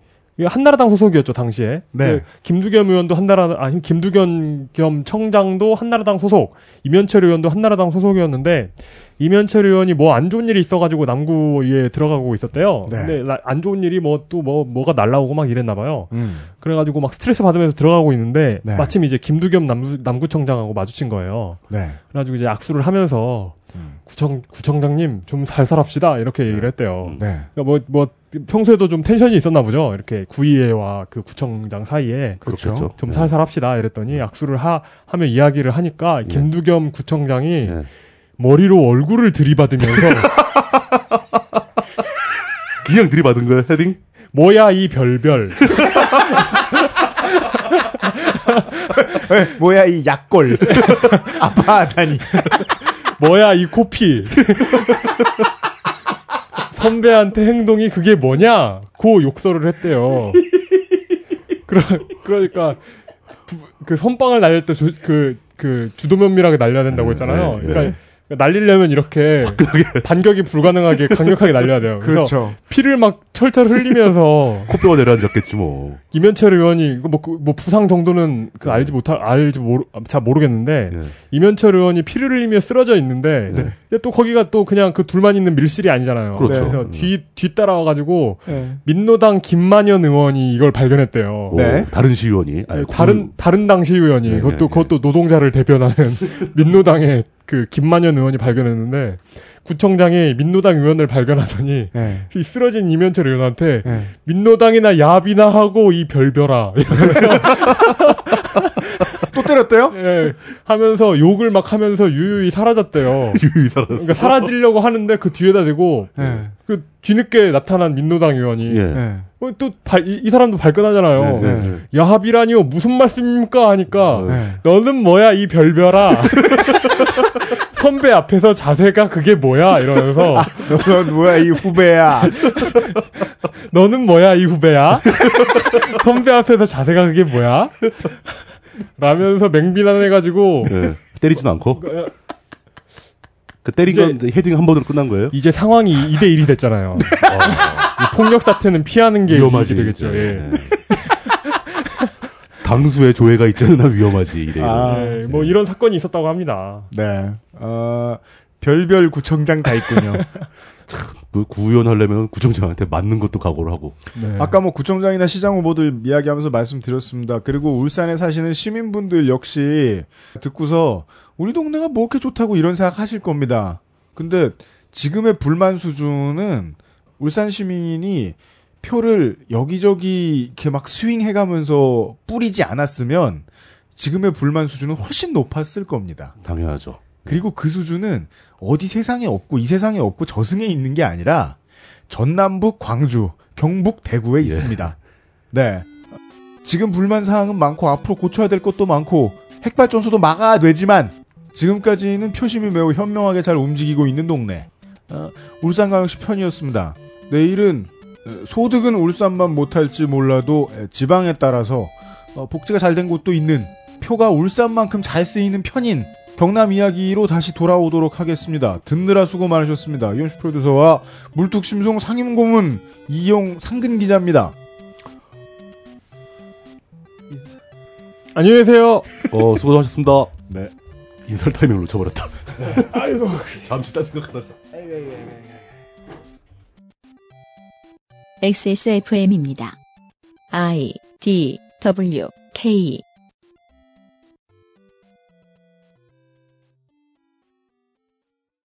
한나라당 소속이었죠 당시에. 네. 그 김두겸 의원도 한나라 아니 김두겸 겸 청장도 한나라당 소속, 이면철 의원도 한나라당 소속이었는데 이면철 의원이 뭐 안 좋은 일이 있어가지고 남구에 들어가고 있었대요. 네. 근데 라- 안 좋은 일이 뭐또뭐 뭐가 날라오고 막 이랬나 봐요. 음. 그래가지고 막 스트레스 받으면서 들어가고 있는데 네. 마침 이제 김두겸 남구, 남구청장하고 마주친 거예요. 네. 그래가지고 이제 악수를 하면서 음. 구청 구청장님 좀 살살합시다 이렇게 얘기를 했대요. 음. 네. 그러니까 뭐, 뭐, 평소에도 좀 텐션이 있었나 보죠. 이렇게 구의회와 그 구청장 사이에. 그렇죠. 좀 네. 살살 합시다. 이랬더니 악수를 하, 하며 이야기를 하니까 김두겸 구청장이 예. 머리로 얼굴을 들이받으면서 그냥 들이받은 거예요, 헤딩? 뭐야 이 별별. 에, 뭐야 이 약골 아파하다니. 뭐야 이 코피. 선배한테 행동이 그게 뭐냐? 고 욕설을 했대요. 그러, 그러니까 부- 그 선빵을 날릴 때 그 그 주도 면밀하게 날려야 된다고 했잖아요. 네, 네. 그러니까 날리려면 이렇게 반격이 불가능하게 강력하게 날려야 돼요. 그래서 그렇죠. 피를 막 철철 흘리면서 콧뼈가 내려앉았겠지 뭐. 이면철 의원이 뭐, 그- 뭐 부상 정도는 그 알지 못할 알지 모르 잘 모르겠는데 예. 이면철 의원이 피를 흘리며 쓰러져 있는데 네. 근데 또 거기가 또 그냥 그 둘만 있는 밀실이 아니잖아요. 그렇죠. 래서 음. 뒤 뒤따라와 가지고 민노당 김만현 의원이 이걸 발견했대요. 오, 네. 다른 시의원이. 아니, 다른 다른 당 시의원이 네, 그것도 네, 그것도 노동자를 대변하는 민노당의 그 김만현 의원이 발견했는데 구청장이 민노당 의원을 발견하더니 네. 이 쓰러진 이면철 의원한테 네. 민노당이나 야비나 하고 이 별별아 또 때렸대요? 예, 하면서 욕을 막 하면서 유유히 사라졌대요. 유유히 살았어. 그러니까 사라지려고 하는데 그 뒤에다 대고 예. 그 뒤늦게 나타난 민노당 의원이 예. 예. 어, 또 발, 이, 이 사람도 발끈하잖아요. 네, 네, 네. 야합이라니요 무슨 말씀입니까 하니까 네. 너는 뭐야 이 별별아 선배 앞에서 자세가 그게 뭐야 이러면서 넌 뭐야 이 후배야. 너는 뭐야 이 후배야 선배 앞에서 자세가 그게 뭐야 라면서 맹비난해가지고 예. 때리지는 않고. 그 때린 건 헤딩 한 번으로 끝난 거예요? 이제 상황이 2대 1이 됐잖아요. 이 폭력 사태는 피하는 게 위험하지. 되겠죠. 예. 네. 당수의 조회가 있지 않나 위험하지. 이래. 아. 예, 뭐 이런 사건이 있었다고 합니다. 네. 어, 별별 구청장 다 있군요. 그 구의원 하려면 구청장한테 맞는 것도 각오를 하고. 네. 아까 뭐 구청장이나 시장 후보들 이야기하면서 말씀드렸습니다. 그리고 울산에 사시는 시민분들 역시 듣고서 우리 동네가 뭐 이렇게 좋다고 이런 생각 하실 겁니다. 근데 지금의 불만 수준은 울산 시민이 표를 여기저기 이렇게 막 스윙해가면서 뿌리지 않았으면 지금의 불만 수준은 훨씬 높았을 겁니다. 당연하죠. 그리고 그 수준은 어디 세상에 없고 이 세상에 없고 저승에 있는 게 아니라 전남북 광주, 경북 대구에 있습니다. 네. 지금 불만 사항은 많고 앞으로 고쳐야 될 것도 많고 핵발전소도 막아야 되지만 지금까지는 표심이 매우 현명하게 잘 움직이고 있는 동네. 어, 울산광역시 편이었습니다. 내일은 어, 소득은 울산만 못할지 몰라도 에, 지방에 따라서 어, 복지가 잘 된 곳도 있는 표가 울산만큼 잘 쓰이는 편인 경남 이야기로 다시 돌아오도록 하겠습니다. 듣느라 수고 많으셨습니다. 이현수 프로듀서와 물뚝심송 상임고문 이용 상근 기자입니다. 안녕히 계세요. 어, 수고하셨습니다. 네. 인사를 타이밍을 놓쳐버렸다. 아이고. 잠시 딴 생각하다가. XSFM입니다. I D W K